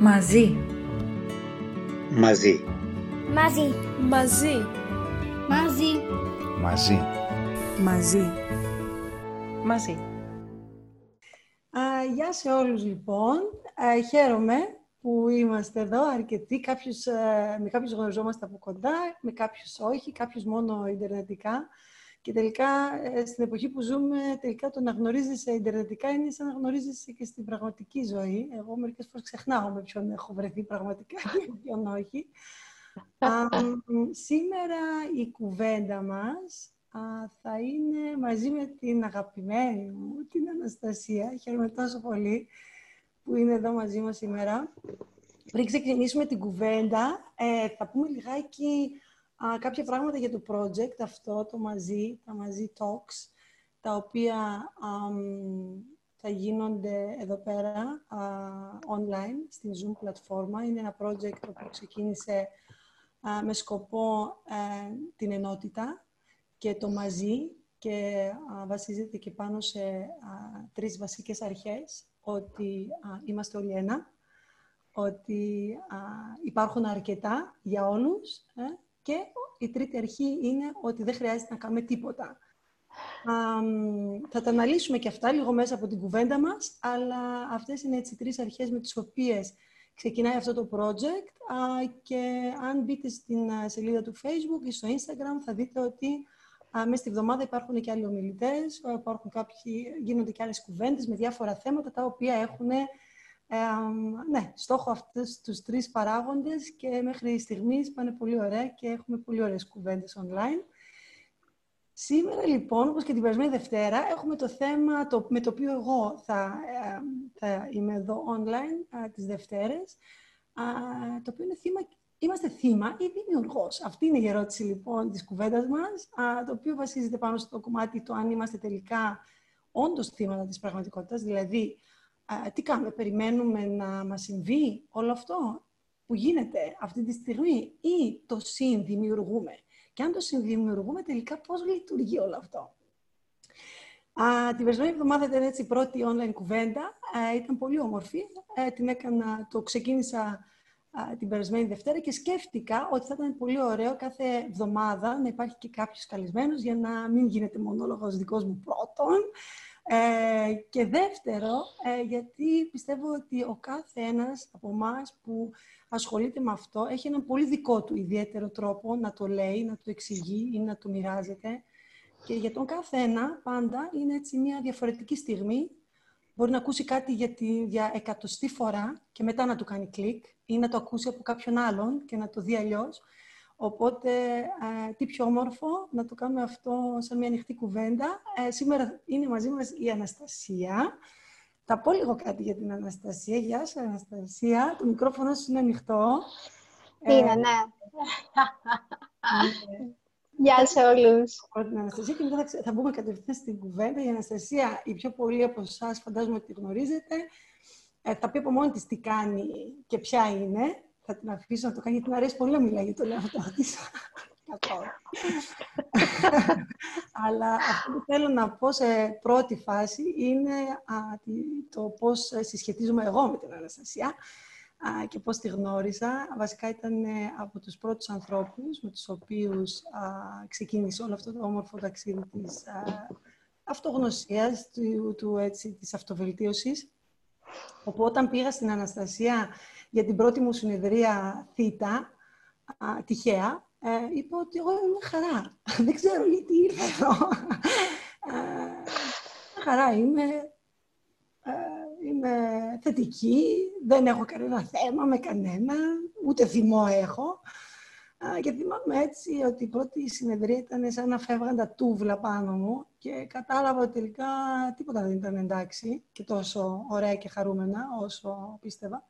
Μαζί. Μαζί. Μαζί. Μαζί. Μαζί. Μαζί. Μαζί. Μαζί. Α, γεια σε όλους λοιπόν. Α, χαίρομαι που είμαστε εδώ αρκετοί. Κάποιους, ε, με κάποιους γνωριζόμαστε από κοντά, με κάποιους όχι, κάποιους μόνο ιντερνετικά. Και τελικά, ε, στην εποχή που ζούμε, τελικά το να γνωρίζεσαι ιντερνετικά είναι σαν να γνωρίζεσαι και στην πραγματική ζωή. Εγώ μερικές φορές ξεχνάω με ποιον έχω βρεθεί πραγματικά και με ποιον όχι. Α, σήμερα η κουβέντα μας α, θα είναι μαζί με την αγαπημένη μου, την Αναστασία. Χαίρομαι τόσο πολύ που είναι εδώ μαζί μας σήμερα. Πριν ξεκινήσουμε την κουβέντα, ε, θα πούμε λιγάκι α, κάποια πράγματα για το project αυτό, το μαζί, τα μαζί talks, τα οποία θα γίνονται εδώ πέρα online, στην Zoom πλατφόρμα. Είναι ένα project που ξεκίνησε με σκοπό ε, την ενότητα και το μαζί και βασίζεται και πάνω σε τρεις βασικές αρχές, ότι είμαστε όλοι ένα, ότι υπάρχουν αρκετά για όλους ε, και η τρίτη αρχή είναι ότι δεν χρειάζεται να κάνουμε τίποτα. θα τα αναλύσουμε και αυτά λίγο μέσα από την κουβέντα μας, αλλά αυτές είναι έτσι τρεις αρχές με τις οποίες ξεκινάει αυτό το project και αν μπείτε στην σελίδα του Facebook ή στο Instagram θα δείτε ότι μέσα στη βδομάδα υπάρχουν και άλλοι ομιλητές, υπάρχουν κάποιοι, γίνονται και άλλες κουβέντες με διάφορα θέματα τα οποία έχουν ναι, στόχο αυτούς τους τρεις παράγοντες και μέχρι στιγμής πάνε πολύ ωραία και έχουμε πολύ ωραίες κουβέντες online. Σήμερα λοιπόν, όπως και την περασμένη Δευτέρα, έχουμε το θέμα το, με το οποίο εγώ θα, θα είμαι εδώ online α, τις Δευτέρες, α, το οποίο είναι θύμα, είμαστε θύμα ή δημιουργός. Αυτή είναι η ερώτηση λοιπόν της κουβέντας μας, α, το οποίο βασίζεται πάνω στο κομμάτι το αν είμαστε τελικά όντως θύματα της πραγματικότητας, δηλαδή τι κάνουμε, περιμένουμε να μας συμβεί όλο αυτό που γίνεται αυτή τη στιγμή ή το συνδημιουργούμε; Και αν το συνδημιουργούμε, τελικά πώς λειτουργεί όλο αυτό; Α, την περσμένη εβδομάδα ήταν έτσι η πρώτη online κουβέντα. ήταν πολύ όμορφη. Ε, την έκανα, το ξεκίνησα την περασμένη Δευτέρα και σκέφτηκα ότι θα ήταν πολύ ωραίο κάθε εβδομάδα να υπάρχει και κάποιος καλεσμένος για να μην γίνεται μονόλογος δικός μου πρώτον. Ε, και δεύτερο, ε, γιατί πιστεύω ότι ο κάθε ένας από εμάς που ασχολείται με αυτό έχει έναν πολύ δικό του ιδιαίτερο τρόπο να το λέει, να το εξηγεί ή να το μοιράζεται. Και για τον καθένα πάντα είναι έτσι μια διαφορετική στιγμή. Μπορεί να ακούσει κάτι για, τη, για εκατοστή φορά και μετά να του κάνει κλικ ή να το ακούσει από κάποιον άλλον και να το δει αλλιώς. Οπότε, ε, τι πιο όμορφο να το κάνουμε αυτό σαν μια ανοιχτή κουβέντα. Ε, σήμερα είναι μαζί μας η Αναστασία. Θα πω λίγο κάτι για την Αναστασία. Γεια σου, Αναστασία. Το μικρόφωνο σου είναι ανοιχτό. Είναι, ε, ναι. Γεια σε όλους. Την Αναστασία και μετά θα, θα μπούμε κατευθείαν στην κουβέντα. Η Αναστασία, οι πιο πολλοί από εσάς φαντάζομαι ότι γνωρίζετε, ε, θα πει από μόνη της τι κάνει και ποια είναι θα την αφήσω να το κάνει, γιατί μου αρέσει πολύ να μιλάει για το εαυτό της. Αλλά αυτό που θέλω να πω σε πρώτη φάση είναι το πώς συσχετίζομαι εγώ με την Αναστασία και πώς τη γνώρισα. Βασικά ήταν ε, από τους πρώτους ανθρώπους με τους οποίους ξεκίνησε όλο αυτό το όμορφο ταξίδι της αυτογνωσίας, του, του, έτσι, της αυτοβελτίωσης. Οπότε όταν πήγα στην Αναστασία για την πρώτη μου συνεδρία θήτα, τυχαία, ε, είπα ότι εγώ είμαι χαρά. Δεν ξέρω γιατί ήρθα εδώ. Ε, χαρά είμαι, ε, είμαι θετική, δεν έχω κανένα θέμα με κανένα, ούτε θυμό έχω. Και θυμάμαι έτσι ότι η πρώτη συνεδρία ήταν σαν να φεύγαν τα τούβλα πάνω μου και κατάλαβα ότι τελικά τίποτα δεν ήταν εντάξει και τόσο ωραία και χαρούμενα όσο πίστευα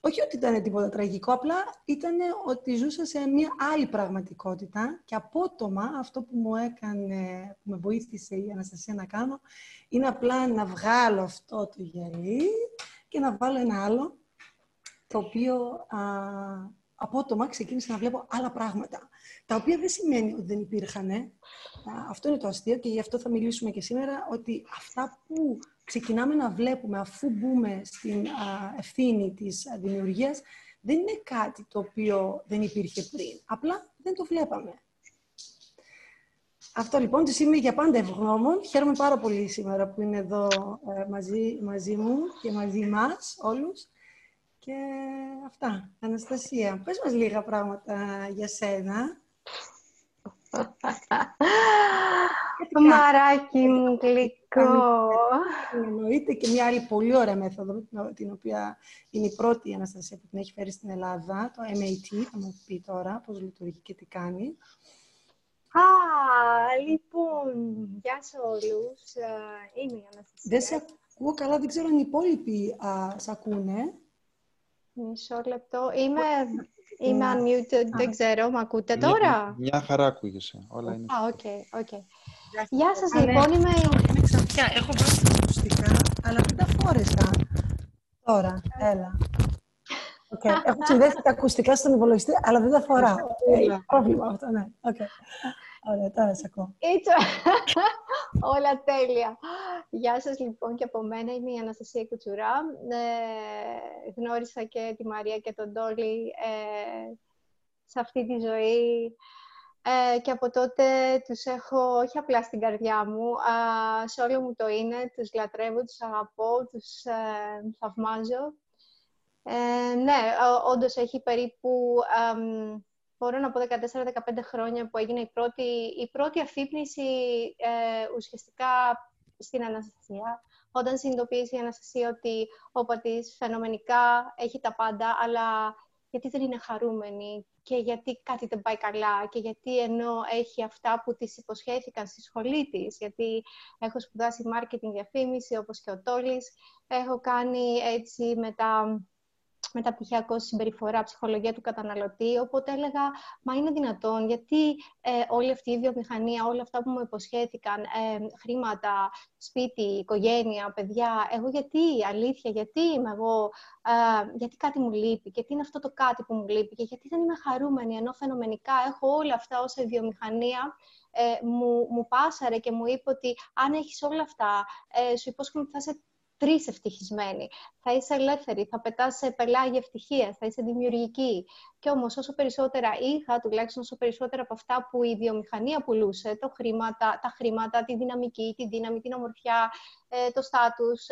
όχι ότι ήταν τίποτα τραγικό, απλά ήταν ότι ζούσα σε μια άλλη πραγματικότητα και απότομα αυτό που μου έκανε, που με βοήθησε η Αναστασία να κάνω, είναι απλά να βγάλω αυτό το γυαλί και να βάλω ένα άλλο, το οποίο α, απότομα ξεκίνησα να βλέπω άλλα πράγματα. Τα οποία δεν σημαίνει ότι δεν υπήρχαν. Αυτό είναι το αστείο και γι' αυτό θα μιλήσουμε και σήμερα, ότι αυτά που ξεκινάμε να βλέπουμε αφού μπούμε στην ευθύνη της δημιουργίας, δεν είναι κάτι το οποίο δεν υπήρχε πριν. Απλά δεν το βλέπαμε. Αυτό λοιπόν, της είμαι για πάντα ευγνώμων. Χαίρομαι πάρα πολύ σήμερα που είναι εδώ ε, μαζί, μαζί μου και μαζί μας όλους. Και αυτά. Αναστασία, πες μας λίγα πράγματα για σένα. Μαράκι μου γλυκό. Εννοείται και μια άλλη πολύ ωραία μέθοδο, την οποία είναι η πρώτη η Αναστασία που την έχει φέρει στην Ελλάδα, το MAT, θα μου πει τώρα πώς λειτουργεί και τι κάνει. Α, λοιπόν, γεια σε όλους. Ε, είμαι η Αναστασία. Δεν σε ακούω καλά, δεν ξέρω αν οι υπόλοιποι α, σε ακούνε. Μισό λεπτό. Είμαι, είμαι unmuted, δεν ξέρω. Μ' ακούτε τώρα; Μια, χαρά ακούγεσαι. Όλα είναι. Α, ok, ok. Γεια σας, λοιπόν. Είμαι... Είμαι ξανθιά. Έχω βάλει τα ακουστικά, αλλά δεν τα φόρεσα. Τώρα, έλα. Okay. Έχω συνδέσει τα ακουστικά στον υπολογιστή, αλλά δεν τα φοράω. Έχει πρόβλημα αυτό, ναι. Okay. Ωραία, τώρα σε ακούω. Όλα τέλεια. Γεια σας λοιπόν και από μένα. Είμαι η Αναστασία Κουτσουρά. Ε, γνώρισα και τη Μαρία και τον Τόλι ε, σε αυτή τη ζωή. Ε, και από τότε τους έχω όχι απλά στην καρδιά μου, α, σε όλο μου το είναι. Τους λατρεύω, τους αγαπώ, τους ε, θαυμάζω. Ε, ναι, όντως έχει περίπου μπορώ να πω 14-15 χρόνια που έγινε η πρώτη, η πρώτη αφύπνιση ε, ουσιαστικά στην Αναστασία, όταν συνειδητοποίησε η Αναστασία ότι ο πατής φαινομενικά έχει τα πάντα, αλλά γιατί δεν είναι χαρούμενη και γιατί κάτι δεν πάει καλά και γιατί ενώ έχει αυτά που της υποσχέθηκαν στη σχολή της, γιατί έχω σπουδάσει marketing διαφήμιση όπως και ο Τόλης, έχω κάνει έτσι με τα μεταπτυχιακό συμπεριφορά, ψυχολογία του καταναλωτή. Οπότε έλεγα, μα είναι δυνατόν, γιατί ε, όλη αυτή η βιομηχανία, όλα αυτά που μου υποσχέθηκαν, ε, χρήματα, σπίτι, οικογένεια, παιδιά, εγώ γιατί, αλήθεια, γιατί είμαι εγώ, ε, γιατί κάτι μου λείπει και τι είναι αυτό το κάτι που μου λείπει και γιατί δεν είμαι χαρούμενη, ενώ φαινομενικά έχω όλα αυτά όσα η βιομηχανία ε, μου, μου πάσαρε και μου είπε ότι αν έχεις όλα αυτά, ε, σου υπόσχομαι ότι θα είσαι τρεις ευτυχισμένοι. Θα είσαι ελεύθερη, θα πετάς σε πελάγια ευτυχία, θα είσαι δημιουργική. Και όμως, όσο περισσότερα είχα, τουλάχιστον όσο περισσότερα από αυτά που η βιομηχανία πουλούσε, το χρήματα, τα χρήματα, τη δυναμική, τη δύναμη, την ομορφιά, ε, το στάτους,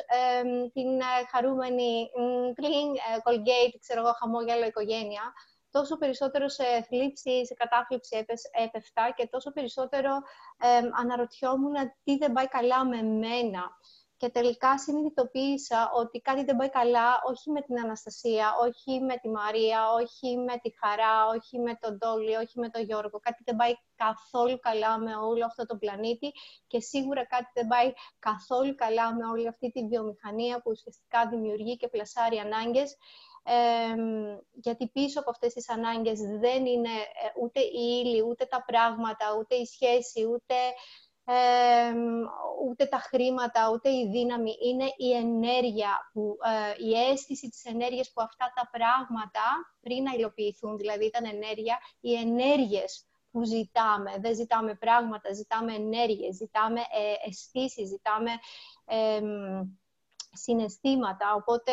την ε, χαρούμενη κλινγκ, ε, Colgate, ξέρω εγώ, χαμόγελο οικογένεια, τόσο περισσότερο σε θλίψη, σε κατάθλιψη έπεφτα και τόσο περισσότερο αναρωτιόμουν τι δεν πάει καλά με μένα και τελικά συνειδητοποίησα ότι κάτι δεν πάει καλά, όχι με την Αναστασία, όχι με τη Μαρία, όχι με τη Χαρά, όχι με τον Τόλι, όχι με τον Γιώργο. Κάτι δεν πάει καθόλου καλά με όλο αυτό το πλανήτη και σίγουρα κάτι δεν πάει καθόλου καλά με όλη αυτή τη βιομηχανία που ουσιαστικά δημιουργεί και πλασάρει ανάγκες ε, γιατί πίσω από αυτές τις ανάγκες δεν είναι ε, ούτε η ύλη, ούτε τα πράγματα, ούτε η σχέση, ούτε ούτε τα χρήματα, ούτε η δύναμη. Είναι η ενέργεια, που, ε, η αίσθηση της ενέργειας που αυτά τα πράγματα πριν να υλοποιηθούν, δηλαδή ήταν ενέργεια, οι ενέργειες που ζητάμε. Δεν ζητάμε πράγματα, ζητάμε ενέργειες, ζητάμε ε, αισθήσεις, ζητάμε ε, συναισθήματα. Οπότε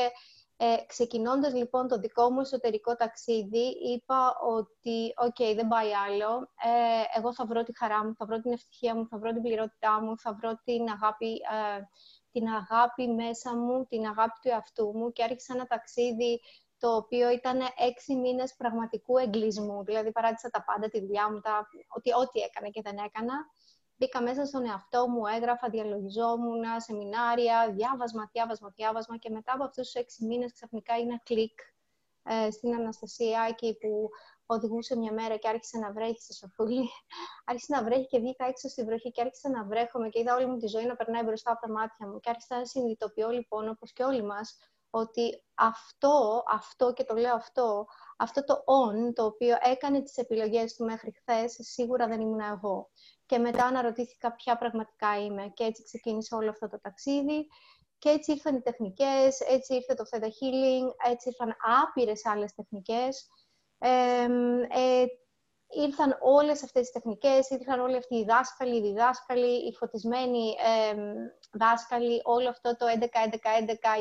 ε, ξεκινώντας λοιπόν το δικό μου εσωτερικό ταξίδι, είπα ότι «ΟΚ, δεν πάει άλλο. Ε, εγώ θα βρω τη χαρά μου, θα βρω την ευτυχία μου, θα βρω την πληρότητά μου, θα βρω την αγάπη, ε, την αγάπη μέσα μου, την αγάπη του εαυτού μου» και άρχισα ένα ταξίδι το οποίο ήταν έξι μήνες πραγματικού εγκλισμού. Δηλαδή, παράτησα τα πάντα, τη δουλειά μου, τα, ότι, ό,τι έκανα και δεν έκανα μπήκα μέσα στον εαυτό μου, έγραφα, διαλογιζόμουν, σεμινάρια, διάβασμα, διάβασμα, διάβασμα και μετά από αυτούς τους έξι μήνες ξαφνικά ένα κλικ ε, στην Αναστασία εκεί που οδηγούσε μια μέρα και άρχισε να βρέχει σε σοφούλη. άρχισε να βρέχει και βγήκα έξω στη βροχή και άρχισε να βρέχομαι και είδα όλη μου τη ζωή να περνάει μπροστά από τα μάτια μου. Και άρχισα να συνειδητοποιώ λοιπόν, όπως και όλοι μας, ότι αυτό, αυτό και το λέω αυτό, αυτό το on, το οποίο έκανε τις επιλογές του μέχρι χθες, σίγουρα δεν ήμουν εγώ και μετά αναρωτήθηκα ποια πραγματικά είμαι. Και έτσι ξεκίνησε όλο αυτό το ταξίδι. Και έτσι ήρθαν οι τεχνικές, έτσι ήρθε το Theta Healing, έτσι ήρθαν άπειρες άλλες τεχνικές. ε, ήρθαν όλες αυτές τις τεχνικές, ήρθαν όλοι αυτοί οι δάσκαλοι, οι διδάσκαλοι, οι φωτισμένοι ε, δάσκαλοι, όλο αυτό το 11-11-11,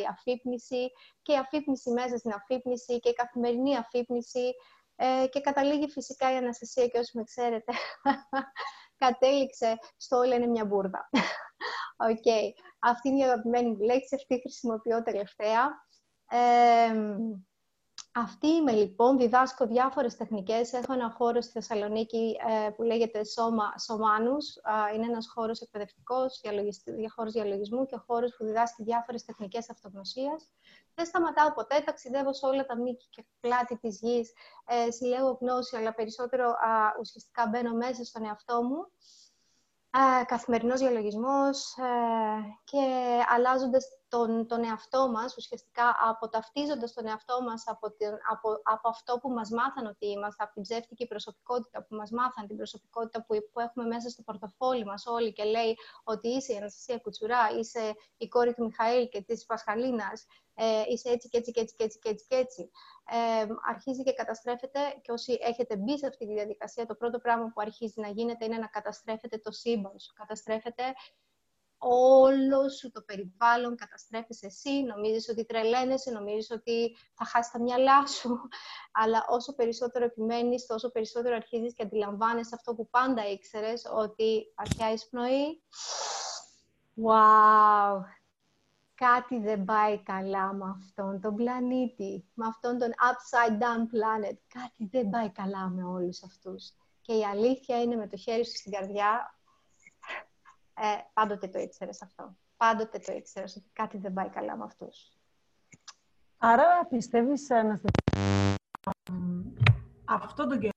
η αφύπνιση και η αφύπνιση μέσα στην αφύπνιση και η καθημερινή αφύπνιση ε, και καταλήγει φυσικά η Αναστασία και όσοι με ξέρετε, κατέληξε στο όλα είναι μια μπούρδα. Ok. Okay. Αυτή είναι η αγαπημένη μου λέξη, αυτή χρησιμοποιώ τελευταία. Ε, αυτή είμαι λοιπόν, διδάσκω διάφορες τεχνικές. Έχω ένα χώρο στη Θεσσαλονίκη ε, που λέγεται Σώμα Σωμάνους. είναι ένας χώρος εκπαιδευτικός, για χώρος διαλογισμού και χώρος που διδάσκει διάφορες τεχνικές αυτογνωσίας. Δεν σταματάω ποτέ, ταξιδεύω σε όλα τα μήκη και πλάτη της γης, ε, συλλέγω γνώση, αλλά περισσότερο α, ουσιαστικά μπαίνω μέσα στον εαυτό μου καθημερινός διαλογισμός ε, και αλλάζοντας τον, τον εαυτό μας, ουσιαστικά αποταυτίζοντας τον εαυτό μας από, την, από, από αυτό που μας μάθαν ότι είμαστε, από την ψεύτικη προσωπικότητα που μας μάθαν, την προσωπικότητα που, που έχουμε μέσα στο πορτοφόλι μας όλοι και λέει ότι είσαι η Αναστασία Κουτσουρά, είσαι η κόρη του Μιχαήλ και της Πασχαλίνας, ε, είσαι έτσι και έτσι και έτσι και έτσι και έτσι, και έτσι. Ε, αρχίζει και καταστρέφεται και όσοι έχετε μπει σε αυτή τη διαδικασία, το πρώτο πράγμα που αρχίζει να γίνεται είναι να καταστρέφεται το σύμπαν σου. Καταστρέφεται όλο σου το περιβάλλον, καταστρέφεις εσύ, νομίζεις ότι τρελαίνεσαι, νομίζεις ότι θα χάσεις τα μυαλά σου, αλλά όσο περισσότερο επιμένεις, τόσο περισσότερο αρχίζεις και αντιλαμβάνεσαι αυτό που πάντα ήξερες, ότι αρχαία εισπνοή, wow, κάτι δεν πάει καλά με αυτόν τον πλανήτη, με αυτόν τον upside down planet. Κάτι δεν πάει καλά με όλους αυτούς. Και η αλήθεια είναι με το χέρι σου στην καρδιά, ε, πάντοτε το ήξερες αυτό. Πάντοτε το ήξερες ότι κάτι δεν πάει καλά με αυτούς. Άρα πιστεύεις, να αυτό το καιρό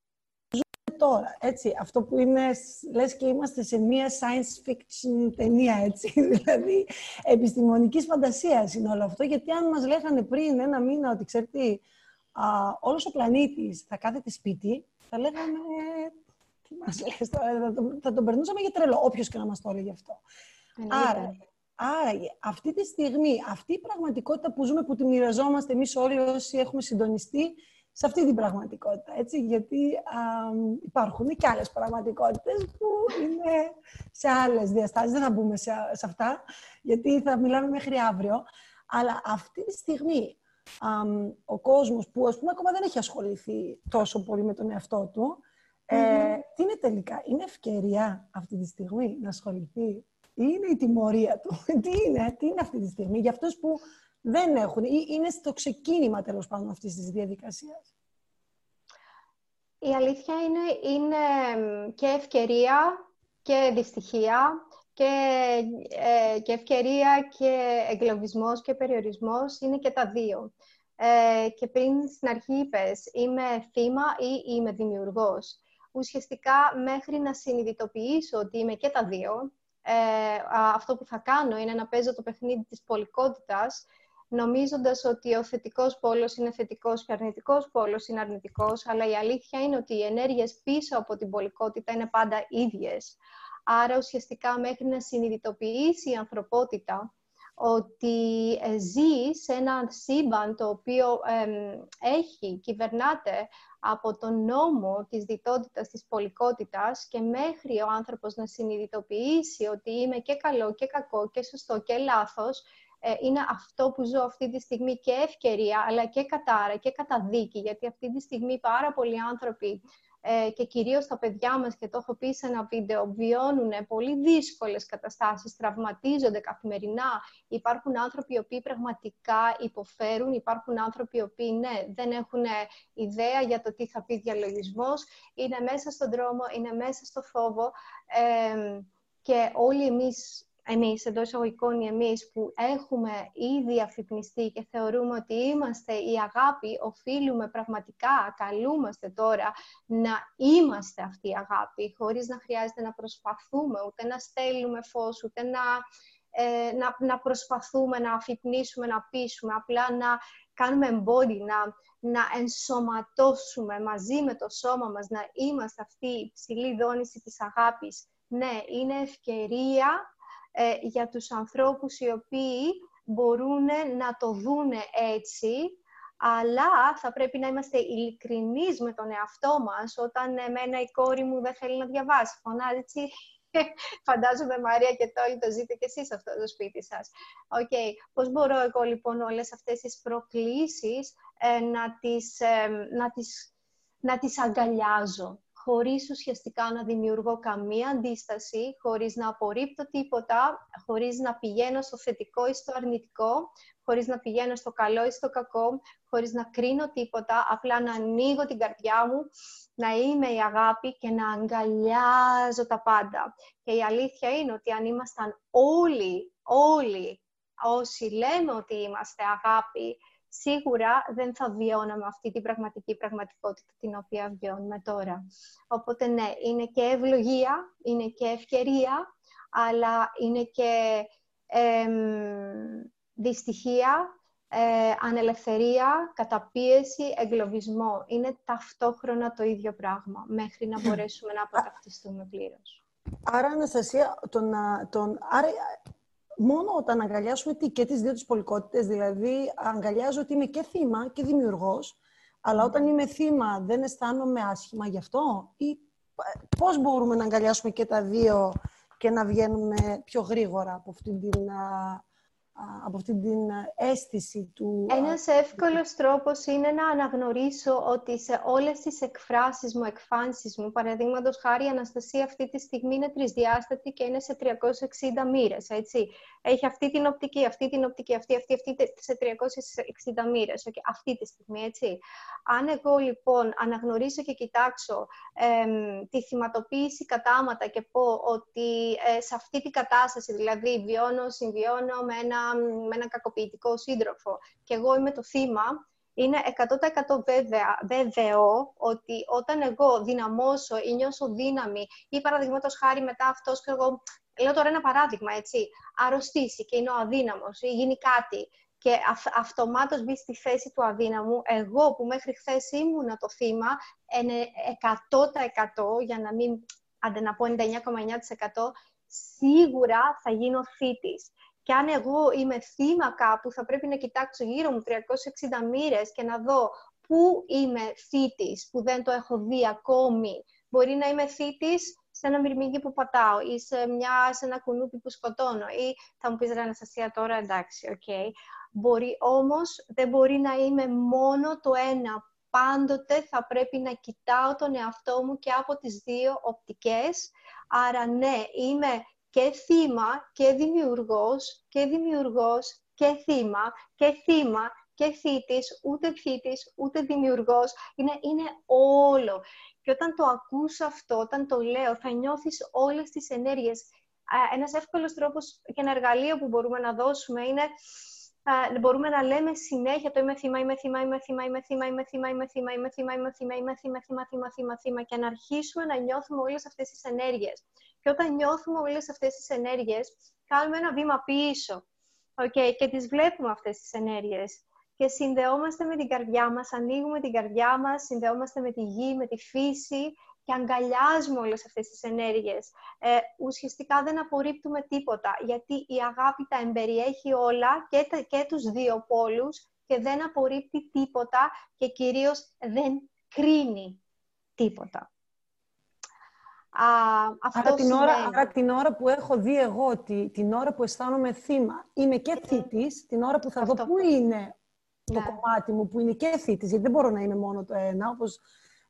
τώρα, έτσι. Αυτό που είναι, λες και είμαστε σε μία science fiction ταινία, έτσι. Δηλαδή, επιστημονικής φαντασίας είναι όλο αυτό, γιατί αν μας λέγανε πριν ένα μήνα ότι, ξέρετε τι, α, όλος ο πλανήτης θα κάθεται σπίτι, θα λέγαμε, τι μας λες τώρα, θα, τον, θα τον περνούσαμε για τρελό, όποιος και να μας το έλεγε αυτό. Άρα, Άρα, αυτή τη στιγμή, αυτή η πραγματικότητα που ζούμε, που τη μοιραζόμαστε εμείς όλοι όσοι έχουμε συντονιστεί, σε αυτή την πραγματικότητα, έτσι, γιατί α, υπάρχουν και άλλες πραγματικότητες που είναι σε άλλες διαστάσεις, δεν θα μπούμε σε, σε αυτά, γιατί θα μιλάμε μέχρι αύριο, αλλά αυτή τη στιγμή α, ο κόσμος που, ας πούμε, ακόμα δεν έχει ασχοληθεί τόσο πολύ με τον εαυτό του, ε, τι είναι τελικά, είναι ευκαιρία αυτή τη στιγμή να ασχοληθεί ή είναι η τιμωρία του, τι είναι, τι είναι αυτή τη στιγμή; Για αυτούς που δεν έχουν ή είναι στο ξεκίνημα τέλος πάντων αυτής της διαδικασίας. Η αλήθεια είναι, είναι και ευκαιρία και δυστυχία και, ε, και ευκαιρία και εγκλωβισμός και περιορισμός είναι και τα δύο. Ε, και πριν στην αρχή είπες, είμαι θύμα ή είμαι δημιουργός. Ουσιαστικά μέχρι να συνειδητοποιήσω ότι είμαι και τα δύο, ε, αυτό που θα κάνω είναι να παίζω το παιχνίδι της πολικότητας νομίζοντας ότι ο θετικός πόλος είναι θετικός και ο αρνητικός πόλος είναι αρνητικός, αλλά η αλήθεια είναι ότι οι ενέργειες πίσω από την πολικότητα είναι πάντα ίδιες. Άρα ουσιαστικά μέχρι να συνειδητοποιήσει η ανθρωπότητα ότι ε, ζει σε ένα σύμπαν το οποίο έχει, κυβερνάται από τον νόμο της διτότητας, της πολικότητας και μέχρι ο άνθρωπος να συνειδητοποιήσει ότι είμαι και καλό και κακό και σωστό και λάθος, ε, είναι αυτό που ζω αυτή τη στιγμή και ευκαιρία, αλλά και κατάρα και καταδίκη, γιατί αυτή τη στιγμή πάρα πολλοί άνθρωποι ε, και κυρίως τα παιδιά μας, και το έχω πει σε ένα βίντεο, βιώνουν πολύ δύσκολες καταστάσεις, τραυματίζονται καθημερινά. Υπάρχουν άνθρωποι οι οποίοι πραγματικά υποφέρουν, υπάρχουν άνθρωποι οι οποίοι ναι, δεν έχουν ιδέα για το τι θα πει διαλογισμός, είναι μέσα στον δρόμο, είναι μέσα στο φόβο ε, και όλοι εμείς εμείς, εντός εισαγωγικών εμείς που έχουμε ήδη αφυπνιστεί και θεωρούμε ότι είμαστε η αγάπη, οφείλουμε πραγματικά, καλούμαστε τώρα να είμαστε αυτή η αγάπη, χωρίς να χρειάζεται να προσπαθούμε, ούτε να στέλνουμε φως, ούτε να, ε, να, να προσπαθούμε να αφυπνίσουμε, να πείσουμε, απλά να κάνουμε εμπόδι, να, να ενσωματώσουμε μαζί με το σώμα μας, να είμαστε αυτή η ψηλή δόνηση της αγάπης. Ναι, είναι ευκαιρία ε, για τους ανθρώπους οι οποίοι μπορούν να το δούνε έτσι, αλλά θα πρέπει να είμαστε ειλικρινεί με τον εαυτό μας όταν εμένα η κόρη μου δεν θέλει να διαβάσει. Φωνάζει έτσι. Φαντάζομαι, Μαρία, και το το ζείτε και εσείς αυτό το σπίτι σας. Okay. Πώς μπορώ εγώ, λοιπόν, όλες αυτές τις προκλήσεις ε, να, τις, ε, να, τις, να τις αγκαλιάζω; Χωρίς ουσιαστικά να δημιουργώ καμία αντίσταση, χωρίς να απορρίπτω τίποτα, χωρίς να πηγαίνω στο θετικό ή στο αρνητικό, χωρίς να πηγαίνω στο καλό ή στο κακό, χωρίς να κρίνω τίποτα, απλά να ανοίγω την καρδιά μου, να είμαι η αγάπη και να αγκαλιάζω τα πάντα. Και η αλήθεια είναι ότι αν ήμασταν όλοι, όλοι όσοι λέμε ότι είμαστε αγάπη, σίγουρα δεν θα βιώναμε αυτή την πραγματική πραγματικότητα την οποία βιώνουμε τώρα. Οπότε ναι, είναι και ευλογία, είναι και ευκαιρία, αλλά είναι και ε, δυστυχία, ε, ανελευθερία, καταπίεση, εγκλωβισμό. Είναι ταυτόχρονα το ίδιο πράγμα, μέχρι να μπορέσουμε να αποταυτιστούμε πλήρως. Άρα, Αναστασία, τον, τον, άρα μόνο όταν αγκαλιάσουμε και τις δύο τις πολικότητες, δηλαδή αγκαλιάζω ότι είμαι και θύμα και δημιουργός, αλλά όταν είμαι θύμα δεν αισθάνομαι άσχημα γι' αυτό ή ε, πώς μπορούμε να αγκαλιάσουμε και τα δύο και να βγαίνουμε πιο γρήγορα από αυτήν την από αυτή την ε, αίσθηση του... Ένας εύκολος τρόπος είναι να αναγνωρίσω ότι σε όλες τις εκφράσεις μου, εκφάνσεις μου, παραδείγματος χάρη η Αναστασία αυτή τη στιγμή είναι τρισδιάστατη και είναι σε 360 μοίρες, έτσι. Έχει αυτή την οπτική, αυτή την οπτική, αυτή, αυτή, αυτή σε 360 μοίρες, okay, αυτή τη στιγμή, έτσι. Αν εγώ λοιπόν αναγνωρίσω και κοιτάξω τη θυματοποίηση κατάματα και πω ότι ε, σε αυτή την κατάσταση, δηλαδή βιώνω, συμβιώνω με ένα με έναν κακοποιητικό σύντροφο και εγώ είμαι το θύμα, είναι 100% βέβαια, βέβαιο ότι όταν εγώ δυναμώσω ή νιώσω δύναμη ή παραδείγματος χάρη μετά αυτός και εγώ, λέω τώρα ένα παράδειγμα, έτσι, αρρωστήσει και είναι ο αδύναμος ή γίνει κάτι και αυ, αυτομάτως μπει στη θέση του αδύναμου, εγώ που μέχρι χθες ήμουν το θύμα, είναι 100% για να μην, αντί να πω 99,9%, σίγουρα θα γίνω θύτης. Και αν εγώ είμαι θύμα κάπου, θα πρέπει να κοιτάξω γύρω μου 360 μοίρες και να δω πού είμαι θύτης, που δεν το έχω δει ακόμη. Μπορεί να είμαι θύτης σε ένα μυρμήγκι που πατάω ή σε, μια, σε ένα κουνούπι που σκοτώνω ή θα μου πεις ρε Αναστασία τώρα εντάξει, ok. Okay. Μπορεί όμως, δεν μπορεί να είμαι μόνο το ένα. Πάντοτε θα πρέπει να κοιτάω τον εαυτό μου και από τις δύο οπτικές. Άρα ναι, είμαι και θύμα και δημιουργός και δημιουργός και θύμα και θύμα και θήτης, ούτε θήτης, ούτε δημιουργός. Είναι, είναι όλο. Και όταν το ακούς αυτό, όταν το λέω, θα νιώθεις όλες τις ενέργειες. Ένας εύκολος τρόπος και ένα εργαλείο που μπορούμε να δώσουμε είναι μπορούμε να λέμε συνέχεια το είμαι θύμα, είμαι θύμα, είμαι θύμα, είμαι θύμα, είμαι θύμα, είμαι θύμα, είμαι θύμα, είμαι θύμα, είμαι θύμα, θύμα, θύμα, θύμα, θύμα και να αρχίσουμε να νιώθουμε όλες αυτές τις ενέργειες. Και όταν νιώθουμε όλες αυτές τις ενέργειες, κάνουμε ένα βήμα πίσω. Okay, και τις βλέπουμε αυτές τις ενέργειες. Και συνδεόμαστε με την καρδιά μας, ανοίγουμε την καρδιά μας, συνδεόμαστε με τη γη, με τη φύση και αγκαλιάζουμε όλες αυτές τις ενέργειες. Ε, ουσιαστικά δεν απορρίπτουμε τίποτα, γιατί η αγάπη τα εμπεριέχει όλα και, τα, και τους δύο πόλους και δεν απορρίπτει τίποτα και κυρίως δεν κρίνει τίποτα. Α, αυτό άρα, την ώρα, άρα την ώρα που έχω δει εγώ, τη, την ώρα που αισθάνομαι θύμα, είμαι και θήτης, την ώρα που θα δω πού είναι το ναι. κομμάτι μου, που είναι και θήτης, γιατί δεν μπορώ να είμαι μόνο το ένα, όπως,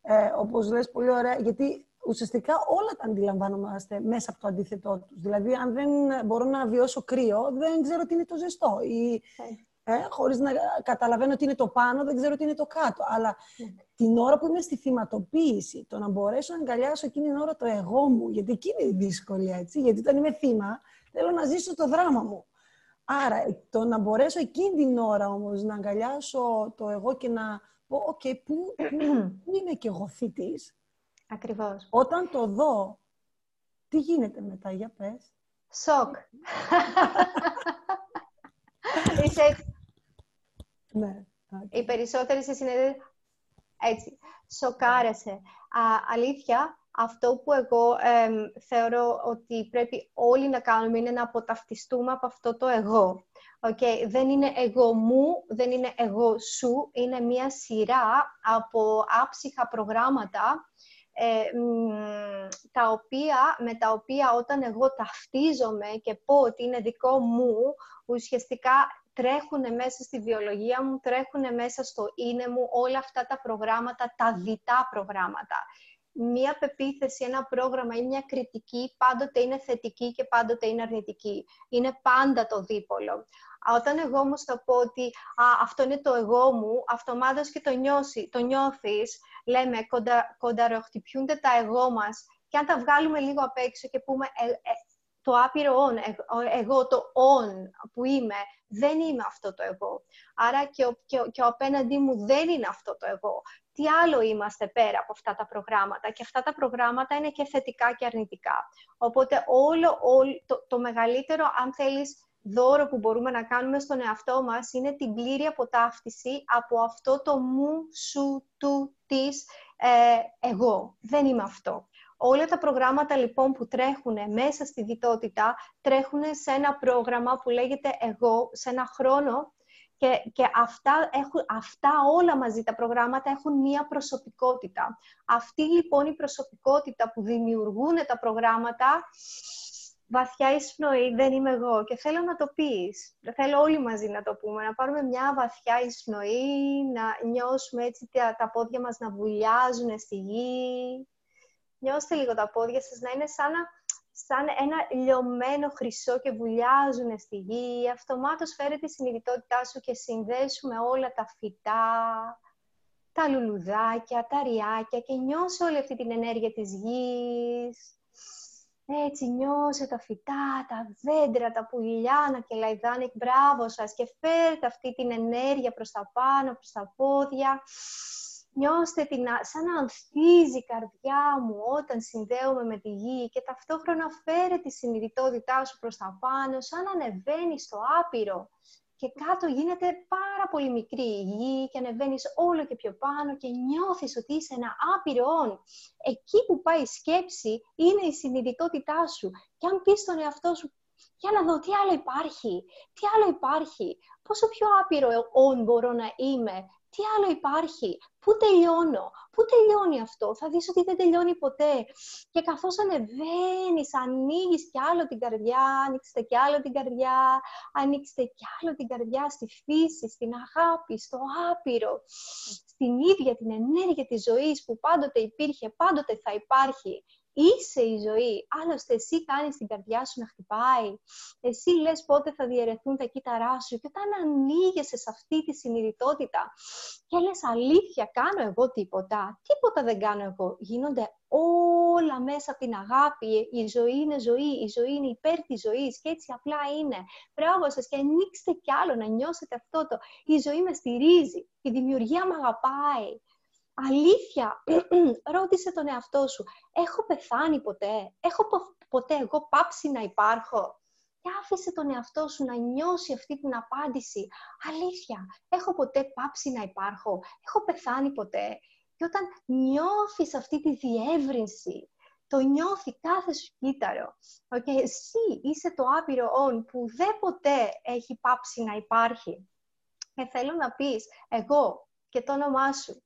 ε, όπως λες πολύ ωραία, γιατί ουσιαστικά όλα τα αντιλαμβάνομαστε μέσα από το αντίθετό τους. Δηλαδή, αν δεν μπορώ να βιώσω κρύο, δεν ξέρω τι είναι το ζεστό. Ή, ναι ε, χωρίς να καταλαβαίνω ότι είναι το πάνω, δεν ξέρω τι είναι το κάτω. Αλλά ναι. την ώρα που είμαι στη θυματοποίηση, το να μπορέσω να αγκαλιάσω εκείνη την ώρα το εγώ μου, γιατί εκείνη είναι η δυσκολία, έτσι, γιατί όταν είμαι θύμα, θέλω να ζήσω το δράμα μου. Άρα, το να μπορέσω εκείνη την ώρα όμως να αγκαλιάσω το εγώ και να πω, ok, okay, πού, πού, είμαι και εγώ θύτης. Ακριβώς. Όταν το δω, τι γίνεται μετά, για πες. Σοκ. Είσαι ναι. Οι περισσότεροι σε συνεδρίες έτσι, σοκάρεσαι. Α, αλήθεια, αυτό που εγώ θεωρώ ότι πρέπει όλοι να κάνουμε είναι να αποταυτιστούμε από αυτό το εγώ. Okay. Δεν είναι εγώ μου, δεν είναι εγώ σου, είναι μια σειρά από άψυχα προγράμματα ε, τα οποία, με τα οποία όταν εγώ ταυτίζομαι και πω ότι είναι δικό μου, ουσιαστικά τρέχουν μέσα στη βιολογία μου, τρέχουν μέσα στο είναι μου όλα αυτά τα προγράμματα, τα διτά προγράμματα. Μία πεποίθηση, ένα πρόγραμμα ή μια κριτική πάντοτε είναι θετική και πάντοτε είναι αρνητική. Είναι πάντα το δίπολο. Όταν εγώ όμως θα πω ότι Α, αυτό είναι το εγώ μου, αυτομάτως και το, νιώσει, το νιώθεις, λέμε, κοντα, κονταροχτυπιούνται τα εγώ μας και αν τα βγάλουμε λίγο απ' έξω και πούμε ε, ε, το άπειρο on, ε, εγώ το on που είμαι, δεν είμαι αυτό το εγώ. Άρα και ο, και, και ο απέναντί μου δεν είναι αυτό το εγώ. Τι άλλο είμαστε πέρα από αυτά τα προγράμματα και αυτά τα προγράμματα είναι και θετικά και αρνητικά. Οπότε όλο, όλο το, το μεγαλύτερο, αν θέλεις, δώρο που μπορούμε να κάνουμε στον εαυτό μας είναι την πλήρη αποτάφτιση από αυτό το μου, σου, του, της, ε, εγώ. Δεν είμαι αυτό. Όλα τα προγράμματα λοιπόν που τρέχουν μέσα στη διτότητα τρέχουν σε ένα πρόγραμμα που λέγεται εγώ, σε ένα χρόνο και, και αυτά, έχουν, αυτά όλα μαζί τα προγράμματα έχουν μία προσωπικότητα. Αυτή λοιπόν η προσωπικότητα που δημιουργούν τα προγράμματα βαθιά εισπνοή δεν είμαι εγώ και θέλω να το πεις. Θέλω όλοι μαζί να το πούμε, να πάρουμε μια βαθιά εισπνοή, να νιώσουμε έτσι τα, τα πόδια μας να βουλιάζουν στη γη. Νιώστε λίγο τα πόδια σας να είναι σαν, σαν ένα λιωμένο χρυσό και βουλιάζουν στη γη. Αυτομάτως φέρε τη συνειδητότητά σου και συνδέσουμε όλα τα φυτά, τα λουλουδάκια, τα ριάκια και νιώσε όλη αυτή την ενέργεια της γης έτσι νιώσε τα φυτά, τα δέντρα, τα πουλιά να κελαϊδάνε, μπράβο σας και φέρτε αυτή την ενέργεια προς τα πάνω, προς τα πόδια. Νιώστε την, σαν να ανθίζει η καρδιά μου όταν συνδέομαι με τη γη και ταυτόχρονα φέρε τη συνειδητότητά σου προς τα πάνω, σαν να ανεβαίνει στο άπειρο και κάτω γίνεται πάρα πολύ μικρή η γη και ανεβαίνεις όλο και πιο πάνω και νιώθεις ότι είσαι ένα άπειρο όν. Εκεί που πάει η σκέψη είναι η συνειδητότητά σου. Και αν πεις στον εαυτό σου, για να δω τι άλλο υπάρχει, τι άλλο υπάρχει, πόσο πιο άπειρο όν μπορώ να είμαι, τι άλλο υπάρχει, πού τελειώνω, πού τελειώνει αυτό, θα δεις ότι δεν τελειώνει ποτέ. Και καθώς ανεβαίνεις, ανοίγεις κι άλλο την καρδιά, ανοίξτε κι άλλο την καρδιά, ανοίξτε κι άλλο την καρδιά στη φύση, στην αγάπη, στο άπειρο, στην ίδια την ενέργεια της ζωής που πάντοτε υπήρχε, πάντοτε θα υπάρχει. Είσαι η ζωή. Άλλωστε, εσύ κάνεις την καρδιά σου να χτυπάει. Εσύ λες πότε θα διαιρεθούν τα κύτταρά σου. Και όταν ανοίγεσαι σε αυτή τη συνειδητότητα και λες αλήθεια, κάνω εγώ τίποτα. Τίποτα δεν κάνω εγώ. Γίνονται όλα μέσα από την αγάπη. Η ζωή είναι ζωή. Η ζωή είναι υπέρ της ζωής. Και έτσι απλά είναι. Μπράβο σας και ανοίξτε κι άλλο να νιώσετε αυτό το. Η ζωή με στηρίζει. Η δημιουργία με αγαπάει. Αλήθεια, ρώτησε τον εαυτό σου, έχω πεθάνει ποτέ, έχω ποτέ εγώ πάψει να υπάρχω; Και άφησε τον εαυτό σου να νιώσει αυτή την απάντηση. Αλήθεια, έχω ποτέ πάψει να υπάρχω, έχω πεθάνει ποτέ; Και όταν νιώθεις αυτή τη διεύρυνση, το νιώθει κάθε σου κύτταρο. Okay, εσύ είσαι το άπειρο όν που δεν ποτέ έχει πάψει να υπάρχει. Και θέλω να πεις, εγώ και το όνομά σου,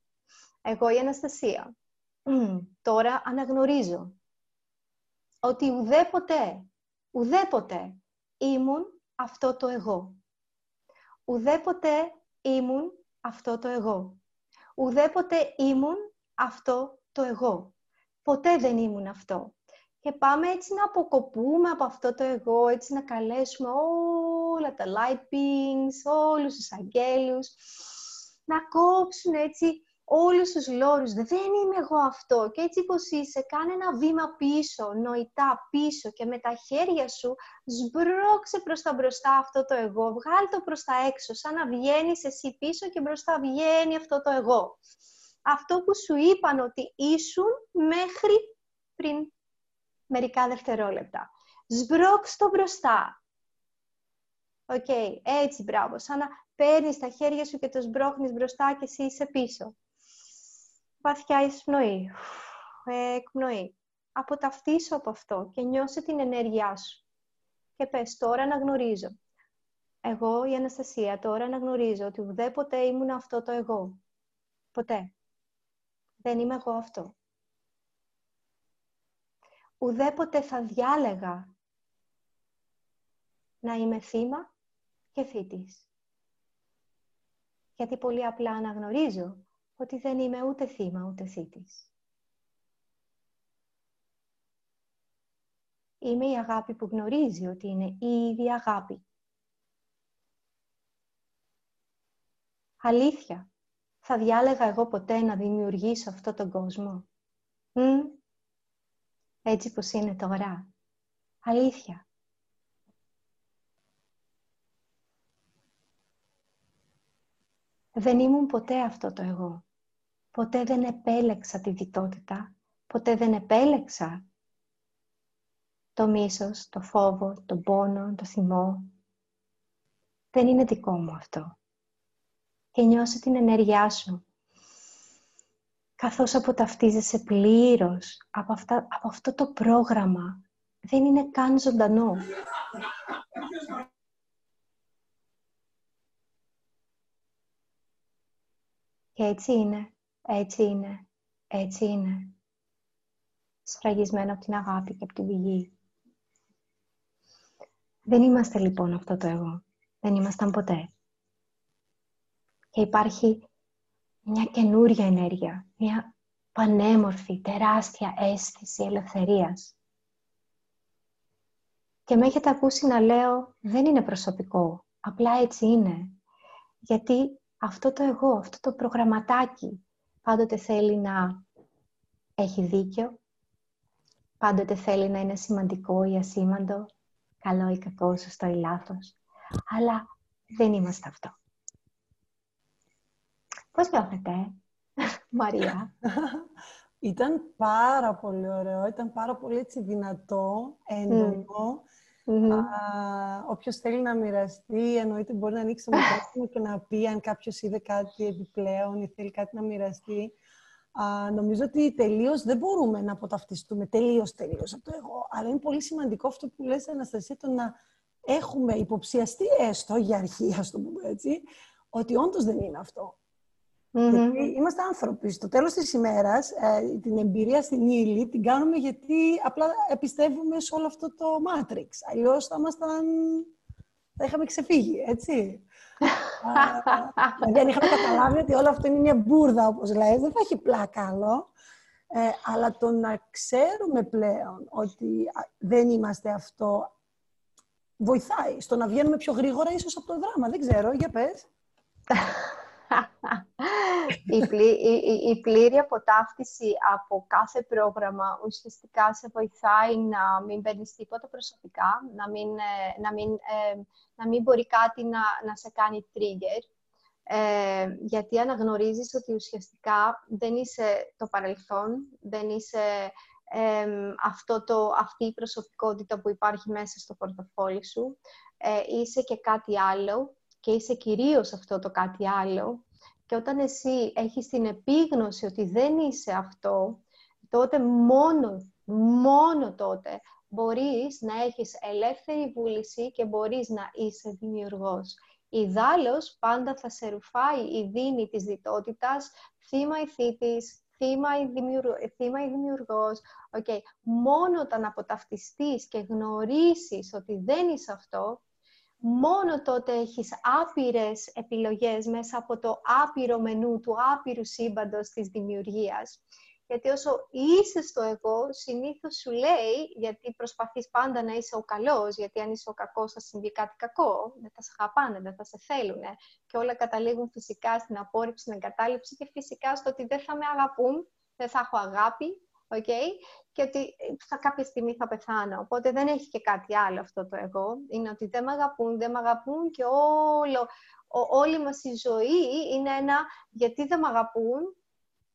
εγώ η Αναστασία. Τώρα αναγνωρίζω ότι ουδέποτε, ουδέποτε ήμουν αυτό το εγώ. Ουδέποτε ήμουν αυτό το εγώ. Ουδέποτε ήμουν αυτό το εγώ. Ποτέ δεν ήμουν αυτό. Και πάμε έτσι να αποκοπούμε από αυτό το εγώ, έτσι να καλέσουμε όλα τα light beings, όλους τους αγγέλους, να κόψουν έτσι όλους τους λόρους, δεν είμαι εγώ αυτό και έτσι πως είσαι, κάνε ένα βήμα πίσω, νοητά πίσω και με τα χέρια σου σμπρώξε προς τα μπροστά αυτό το εγώ, βγάλ το προς τα έξω, σαν να βγαίνεις εσύ πίσω και μπροστά βγαίνει αυτό το εγώ. Αυτό που σου είπαν ότι ήσουν μέχρι πριν μερικά δευτερόλεπτα. Σμπρώξ' το μπροστά. Οκ, έτσι μπράβο, σαν να παίρνεις τα χέρια σου και το σμπρώχνεις μπροστά και εσύ είσαι πίσω βαθιά εισπνοή, εκπνοή. Αποταυτίσου από αυτό και νιώσε την ενέργειά σου. Και πες τώρα αναγνωρίζω εγώ η Αναστασία τώρα αναγνωρίζω ότι ουδέποτε ήμουν αυτό το εγώ. Ποτέ. Δεν είμαι εγώ αυτό. Ουδέποτε θα διάλεγα να είμαι θύμα και θήτης. Γιατί πολύ απλά αναγνωρίζω ότι δεν είμαι ούτε θύμα ούτε θήτης. Είμαι η αγάπη που γνωρίζει ότι είναι η ίδια αγάπη. Αλήθεια, θα διάλεγα εγώ ποτέ να δημιουργήσω αυτό τον κόσμο; Μ; Έτσι πως είναι τώρα. Αλήθεια. Δεν ήμουν ποτέ αυτό το εγώ. Ποτέ δεν επέλεξα τη διτότητα. Ποτέ δεν επέλεξα το μίσος, το φόβο, το πόνο, το θυμό. Δεν είναι δικό μου αυτό. Και νιώσε την ενέργειά σου. Καθώς αποταυτίζεσαι πλήρως από, αυτά, από αυτό το πρόγραμμα. Δεν είναι καν ζωντανό. Και έτσι είναι, έτσι είναι, έτσι είναι. Σφραγισμένο από την αγάπη και από την πηγή. Δεν είμαστε λοιπόν αυτό το εγώ. Δεν ήμασταν ποτέ. Και υπάρχει μια καινούρια ενέργεια, μια πανέμορφη, τεράστια αίσθηση ελευθερίας. Και με έχετε ακούσει να λέω, δεν είναι προσωπικό, απλά έτσι είναι. Γιατί αυτό το εγώ, αυτό το προγραμματάκι, πάντοτε θέλει να έχει δίκιο, πάντοτε θέλει να είναι σημαντικό ή ασήμαντο, καλό ή κακό, σωστό ή λάθος. Αλλά δεν είμαστε αυτό. Πώς νιώθετε, Μαρία; Ήταν πάρα πολύ ωραίο, ήταν πάρα πολύ έτσι δυνατό, έντονο. Mm. Όποιος θέλει να μοιραστεί, εννοείται μπορεί να ανοίξει το μικρόφωνο και να πει αν κάποιος είδε κάτι επιπλέον ή θέλει κάτι να μοιραστεί. Α, νομίζω ότι τελείως δεν μπορούμε να αποταυτιστούμε τελείως τελείως από το εγώ. Αλλά είναι πολύ σημαντικό αυτό που λες, Αναστασία, το να έχουμε υποψιαστεί έστω για αρχή, ας το πούμε έτσι, ότι όντως δεν είναι αυτό. Γιατί είμαστε άνθρωποι. Στο τέλος της ημέρας, ε, την εμπειρία στην ύλη την κάνουμε γιατί απλά επιστεύουμε σε όλο αυτό το Matrix. Αλλιώς θα ήμασταν... θα είχαμε ξεφύγει, έτσι. δηλαδή, αν είχαμε καταλάβει ότι όλο αυτό είναι μια μπουρδα, όπως λέει, δεν θα έχει πλάκα άλλο. Ε, αλλά το να ξέρουμε πλέον ότι δεν είμαστε αυτό βοηθάει στο να βγαίνουμε πιο γρήγορα ίσως από το δράμα. Δεν ξέρω, για πες. η, πλή, η, πλήρη αποτάφτιση από κάθε πρόγραμμα ουσιαστικά σε βοηθάει να μην παίρνεις τίποτα προσωπικά, να μην, ε, να μην, ε, να μην μπορεί κάτι να, να σε κάνει trigger, ε, γιατί αναγνωρίζεις ότι ουσιαστικά δεν είσαι το παρελθόν, δεν είσαι αυτό το, αυτή η προσωπικότητα που υπάρχει μέσα στο πορτοφόλι σου, είσαι και κάτι άλλο και είσαι κυρίως αυτό το κάτι άλλο και όταν εσύ έχεις την επίγνωση ότι δεν είσαι αυτό, τότε μόνο, μόνο τότε μπορείς να έχεις ελεύθερη βούληση και μπορείς να είσαι δημιουργός. Ιδάλλως πάντα θα σε ρουφάει η δίνη της διτότητας, θύμα η θήτης, θύμα η, θύμα η δημιουργός. Okay. Μόνο όταν αποταυτιστείς και γνωρίσεις ότι δεν είσαι αυτό, μόνο τότε έχεις άπειρες επιλογές μέσα από το άπειρο μενού του άπειρου σύμπαντος της δημιουργίας. Γιατί όσο είσαι στο εγώ, συνήθως σου λέει, γιατί προσπαθείς πάντα να είσαι ο καλός, γιατί αν είσαι ο κακός θα συμβεί κάτι κακό, δεν θα σε χαπάνε, δεν θα σε θέλουν. Και όλα καταλήγουν φυσικά στην απόρριψη, στην εγκατάλειψη και φυσικά στο ότι δεν θα με αγαπούν, δεν θα έχω αγάπη, okay? και ότι θα, κάποια στιγμή θα πεθάνω. Οπότε δεν έχει και κάτι άλλο αυτό το εγώ. Είναι ότι δεν με αγαπούν, δεν με αγαπούν και όλο, όλη μας η ζωή είναι ένα γιατί δεν με αγαπούν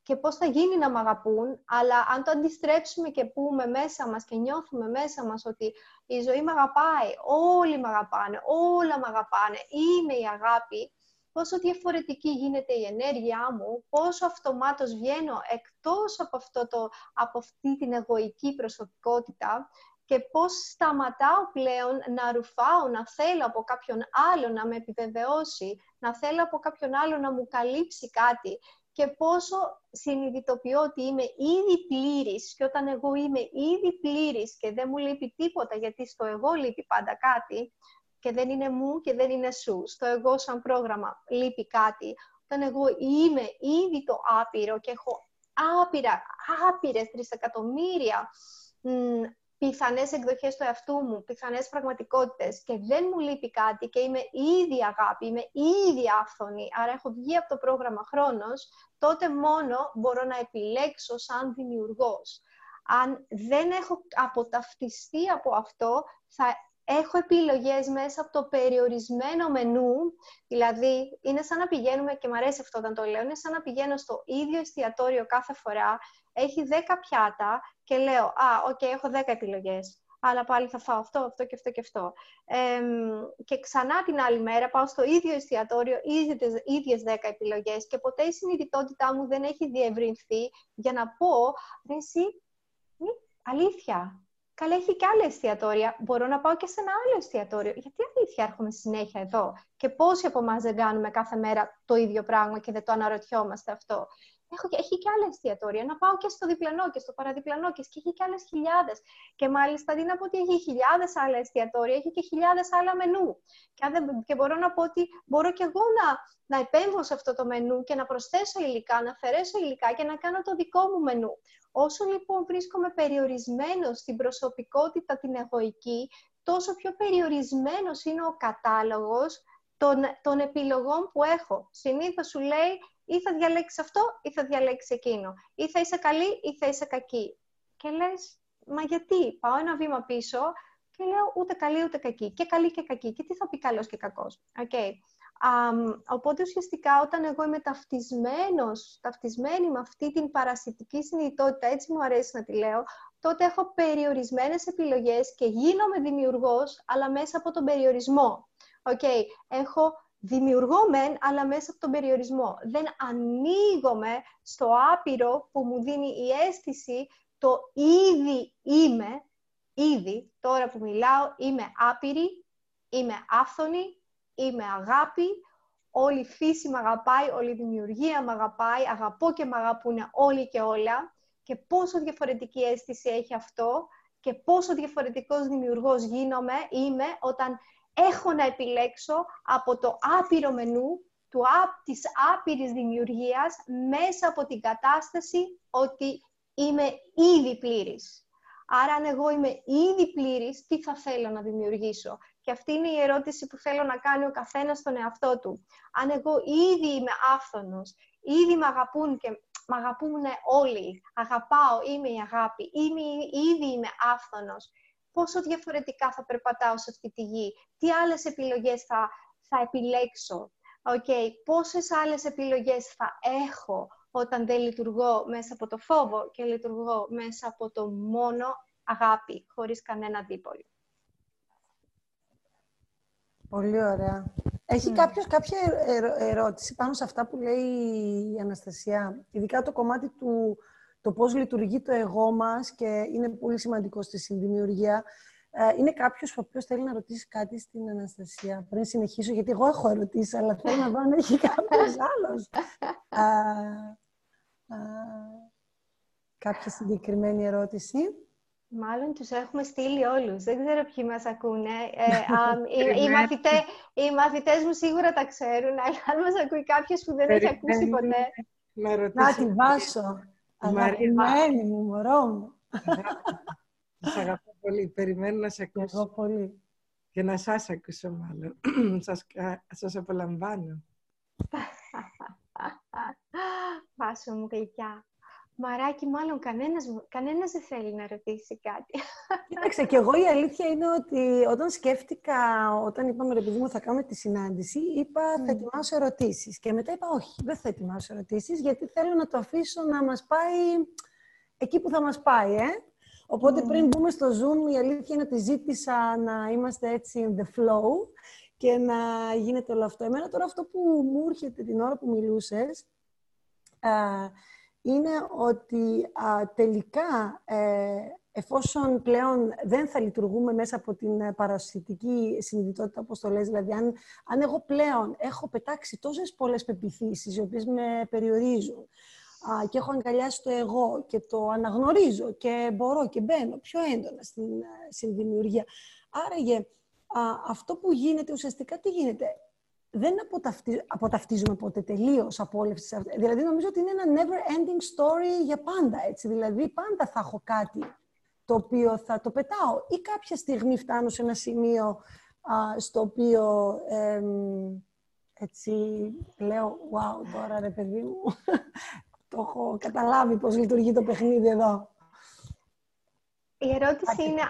και πώς θα γίνει να με αγαπούν, αλλά αν το αντιστρέψουμε και πούμε μέσα μας και νιώθουμε μέσα μας ότι η ζωή με αγαπάει, όλοι με αγαπάνε, όλα με αγαπάνε, είμαι η αγάπη, πόσο διαφορετική γίνεται η ενέργειά μου, πόσο αυτομάτως βγαίνω εκτός από, αυτό το, από αυτή την εγωική προσωπικότητα και πώς σταματάω πλέον να ρουφάω, να θέλω από κάποιον άλλο να με επιβεβαιώσει, να θέλω από κάποιον άλλο να μου καλύψει κάτι και πόσο συνειδητοποιώ ότι είμαι ήδη πλήρης και όταν εγώ είμαι ήδη πλήρης και δεν μου λείπει τίποτα γιατί στο εγώ λείπει πάντα κάτι και δεν είναι μου και δεν είναι σου, στο εγώ σαν πρόγραμμα λείπει κάτι, όταν εγώ είμαι ήδη το άπειρο και έχω άπειρα, άπειρες τρισεκατομμύρια πιθανές εκδοχές του εαυτού μου, πιθανές πραγματικότητες και δεν μου λείπει κάτι και είμαι ήδη αγάπη, είμαι ήδη άφθονη, άρα έχω βγει από το πρόγραμμα χρόνος, τότε μόνο μπορώ να επιλέξω σαν δημιουργός. Αν δεν έχω αποταυτιστεί από αυτό, θα έχω επιλογές μέσα από το περιορισμένο μενού, δηλαδή είναι σαν να πηγαίνουμε, και μου αρέσει αυτό όταν το λέω, είναι σαν να πηγαίνω στο ίδιο εστιατόριο κάθε φορά, έχει 10 πιάτα και λέω, α, οκ, έχω 10 επιλογές, αλλά πάλι θα φάω αυτό, αυτό και αυτό και αυτό. και ξανά την άλλη μέρα πάω στο ίδιο εστιατόριο, ίδιες, ίδιες 10 επιλογές και ποτέ η συνειδητότητά μου δεν έχει διευρυνθεί για να πω, ρε εσύ, αλήθεια, Καλά, έχει και άλλα εστιατόρια. Μπορώ να πάω και σε ένα άλλο εστιατόριο. Γιατί αλήθεια έρχομαι συνέχεια εδώ; Και πόσοι από εμάς δεν κάνουμε κάθε μέρα το ίδιο πράγμα και δεν το αναρωτιόμαστε αυτό; Έχω, έχει και άλλα εστιατόρια. Να πάω και στο διπλανό και στο παραδιπλανό και έχει και άλλες χιλιάδες. Και μάλιστα αντί να πω ότι έχει χιλιάδες άλλα εστιατόρια, έχει και χιλιάδες άλλα μενού. Και, δεν, και μπορώ να πω ότι μπορώ και εγώ να, να επέμβω σε αυτό το μενού και να προσθέσω υλικά, να αφαιρέσω υλικά και να κάνω το δικό μου μενού. Όσο λοιπόν βρίσκομαι περιορισμένος στην προσωπικότητα την εγωική, τόσο πιο περιορισμένος είναι ο κατάλογος των, των επιλογών που έχω. Συνήθως σου λέει ή θα διαλέξεις αυτό ή θα διαλέξεις εκείνο. Ή θα είσαι καλή ή θα είσαι κακή. Και λες, μα γιατί, πάω ένα βήμα πίσω και λέω ούτε καλή ούτε κακή. Και καλή και κακή. Και τι θα πει καλός και κακός. Okay. Um, οπότε ουσιαστικά όταν εγώ είμαι ταυτισμένος, ταυτισμένη με αυτή την παρασιτική συνειδητότητα, έτσι μου αρέσει να τη λέω, τότε έχω περιορισμένες επιλογές και γίνομαι δημιουργός, αλλά μέσα από τον περιορισμό. Okay. Έχω δημιουργώ μεν, αλλά μέσα από τον περιορισμό. Δεν ανοίγομαι στο άπειρο που μου δίνει η αίσθηση το ήδη είμαι, ήδη, τώρα που μιλάω, είμαι άπειρη, είμαι άφθονη, είμαι αγάπη, όλη η φύση με αγαπάει, όλη η δημιουργία με αγαπάει, αγαπώ και με αγαπούν όλοι και όλα και πόσο διαφορετική αίσθηση έχει αυτό και πόσο διαφορετικός δημιουργός γίνομαι, είμαι όταν έχω να επιλέξω από το άπειρο μενού του, της άπειρης δημιουργίας μέσα από την κατάσταση ότι είμαι ήδη πλήρης. Άρα, αν εγώ είμαι ήδη πλήρης, τι θα θέλω να δημιουργήσω; Και αυτή είναι η ερώτηση που θέλω να κάνει ο καθένας στον εαυτό του. Αν εγώ ήδη είμαι άφθονος, ήδη με αγαπούν και με αγαπούν όλοι, αγαπάω, είμαι η αγάπη, είμαι, ήδη είμαι άφθονος, πόσο διαφορετικά θα περπατάω σε αυτή τη γη, τι άλλες επιλογές θα, θα επιλέξω, okay, πόσες άλλες επιλογές θα έχω όταν δεν λειτουργώ μέσα από το φόβο και λειτουργώ μέσα από το μόνο αγάπη, χωρίς κανένα δίπολο. Πολύ ωραία. Έχει mm. κάποιος κάποια ερώτηση πάνω σε αυτά που λέει η Αναστασία, ειδικά το κομμάτι του το πώς λειτουργεί το εγώ μας και είναι πολύ σημαντικό στη συνδημιουργία. Ε, είναι κάποιος ο οποίος θέλει να ρωτήσει κάτι στην Αναστασία πριν συνεχίσω, γιατί εγώ έχω ερωτήσει, αλλά θέλω να δω αν έχει κάποιος άλλος. κάποια συγκεκριμένη ερώτηση. Μάλλον τους έχουμε στείλει όλους. Δεν ξέρω ποιοι μας ακούνε. Ε, οι, οι, μαθητέ, οι μαθητές μου σίγουρα τα ξέρουν, αλλά αν μας ακούει κάποιος που δεν έχει ακούσει ποτέ... Να τη βάσω. Αγαπημένη μου, μωρό μου. Σας αγαπώ πολύ. Περιμένω να σε ακούσω. Εγώ πολύ. Και να σας ακούσω μάλλον. σας, σας απολαμβάνω. Βάσο μου γλυκιά. Μαράκι, μάλλον κανένας, κανένας δεν θέλει να ρωτήσει κάτι. Κοίταξε, και εγώ η αλήθεια είναι ότι όταν σκέφτηκα, όταν είπαμε ρε παιδί μου θα κάνουμε τη συνάντηση, είπα θα mm. ετοιμάσω ερωτήσεις. Και μετά είπα όχι, δεν θα ετοιμάσω ερωτήσεις, γιατί θέλω να το αφήσω να μας πάει εκεί που θα μας πάει, ε. Οπότε πριν μπούμε στο Zoom, η αλήθεια είναι ότι ζήτησα να είμαστε έτσι in the flow και να γίνεται όλο αυτό. Εμένα τώρα αυτό που μου έρχεται την ώρα που μιλούσες, είναι ότι τελικά ε, εφόσον πλέον δεν θα λειτουργούμε μέσα από την ε, παρασυντική συνειδητότητα, όπως το λες, δηλαδή αν, αν εγώ πλέον έχω πετάξει τόσες πολλές πεπιθήσεις οι οποίες με περιορίζουν α, και έχω αγκαλιάσει το εγώ και το αναγνωρίζω και μπορώ και μπαίνω πιο έντονα στην, ε, στην δημιουργία. Άραγε, α, αυτό που γίνεται ουσιαστικά τι γίνεται; Δεν αποταυτίζουμε ποτέ τελείως από όλε τι. Δηλαδή, νομίζω ότι είναι ένα never ending story για πάντα. Έτσι. Δηλαδή, πάντα θα έχω κάτι το οποίο θα το πετάω. Ή κάποια στιγμή φτάνω σε ένα σημείο στο οποίο έτσι λέω «Wow, τώρα ρε παιδί μου, το έχω καταλάβει πώς λειτουργεί το παιχνίδι εδώ». Η ερώτηση είναι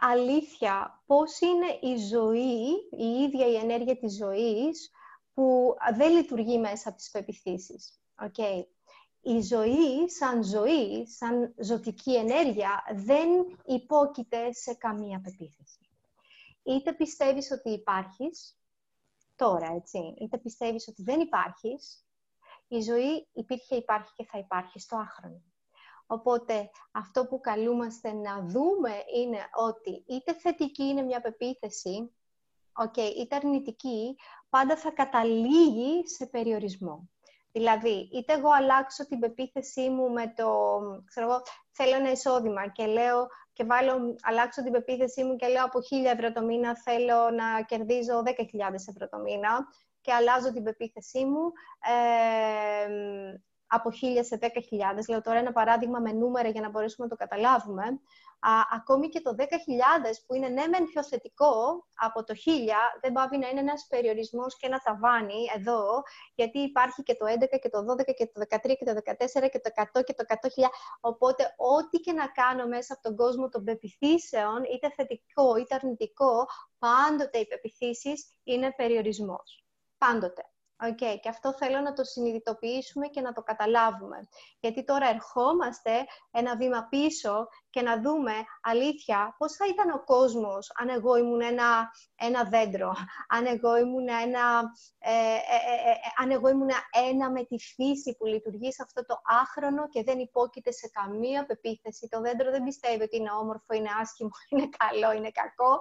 αλήθεια. Πώς είναι η ζωή, η ίδια η ενέργεια της ζωής, που δεν λειτουργεί μέσα από τις πεπιθήσεις. Okay η ζωή σαν ζωή, σαν ζωτική ενέργεια, δεν υπόκειται σε καμία πεποίθηση. Είτε πιστεύεις ότι υπάρχεις, τώρα έτσι, είτε πιστεύεις ότι δεν υπάρχεις, η ζωή υπήρχε, υπάρχει και θα υπάρχει στο άχρονο. Οπότε αυτό που καλούμαστε να δούμε είναι ότι είτε θετική είναι μια πεποίθηση, okay, είτε αρνητική, πάντα θα καταλήγει σε περιορισμό. Δηλαδή, είτε εγώ αλλάξω την πεποίθησή μου με το, ξέρω εγώ, θέλω ένα εισόδημα και λέω και βάλω, αλλάξω την πεποίθησή μου και λέω από 1.000 ευρώ το μήνα θέλω να κερδίζω 10.000 ευρώ το μήνα και αλλάζω την πεποίθησή μου ε, από 1.000 σε 10.000. Λέω τώρα ένα παράδειγμα με νούμερα για να μπορέσουμε να το καταλάβουμε α, ακόμη και το 10.000 που είναι ναι μεν πιο θετικό από το 1.000 δεν πάβει να είναι ένας περιορισμός και ένα ταβάνι εδώ γιατί υπάρχει και το 11 και το 12 και το 13 και το 14 και το 100 και το 100.000 οπότε ό,τι και να κάνω μέσα από τον κόσμο των πεπιθήσεων είτε θετικό είτε αρνητικό πάντοτε οι πεπιθήσεις είναι περιορισμός. Πάντοτε. Okay, και αυτό θέλω να το συνειδητοποιήσουμε και να το καταλάβουμε. Γιατί τώρα ερχόμαστε ένα βήμα πίσω και να δούμε αλήθεια πώς θα ήταν ο κόσμος αν εγώ ήμουν ένα, ένα δέντρο, αν εγώ ήμουν ένα, ε, ε, ε, ε αν εγώ ήμουν ένα με τη φύση που λειτουργεί σε αυτό το άχρονο και δεν υπόκειται σε καμία πεποίθηση. Το δέντρο δεν πιστεύει ότι είναι όμορφο, είναι άσχημο, είναι καλό, είναι κακό.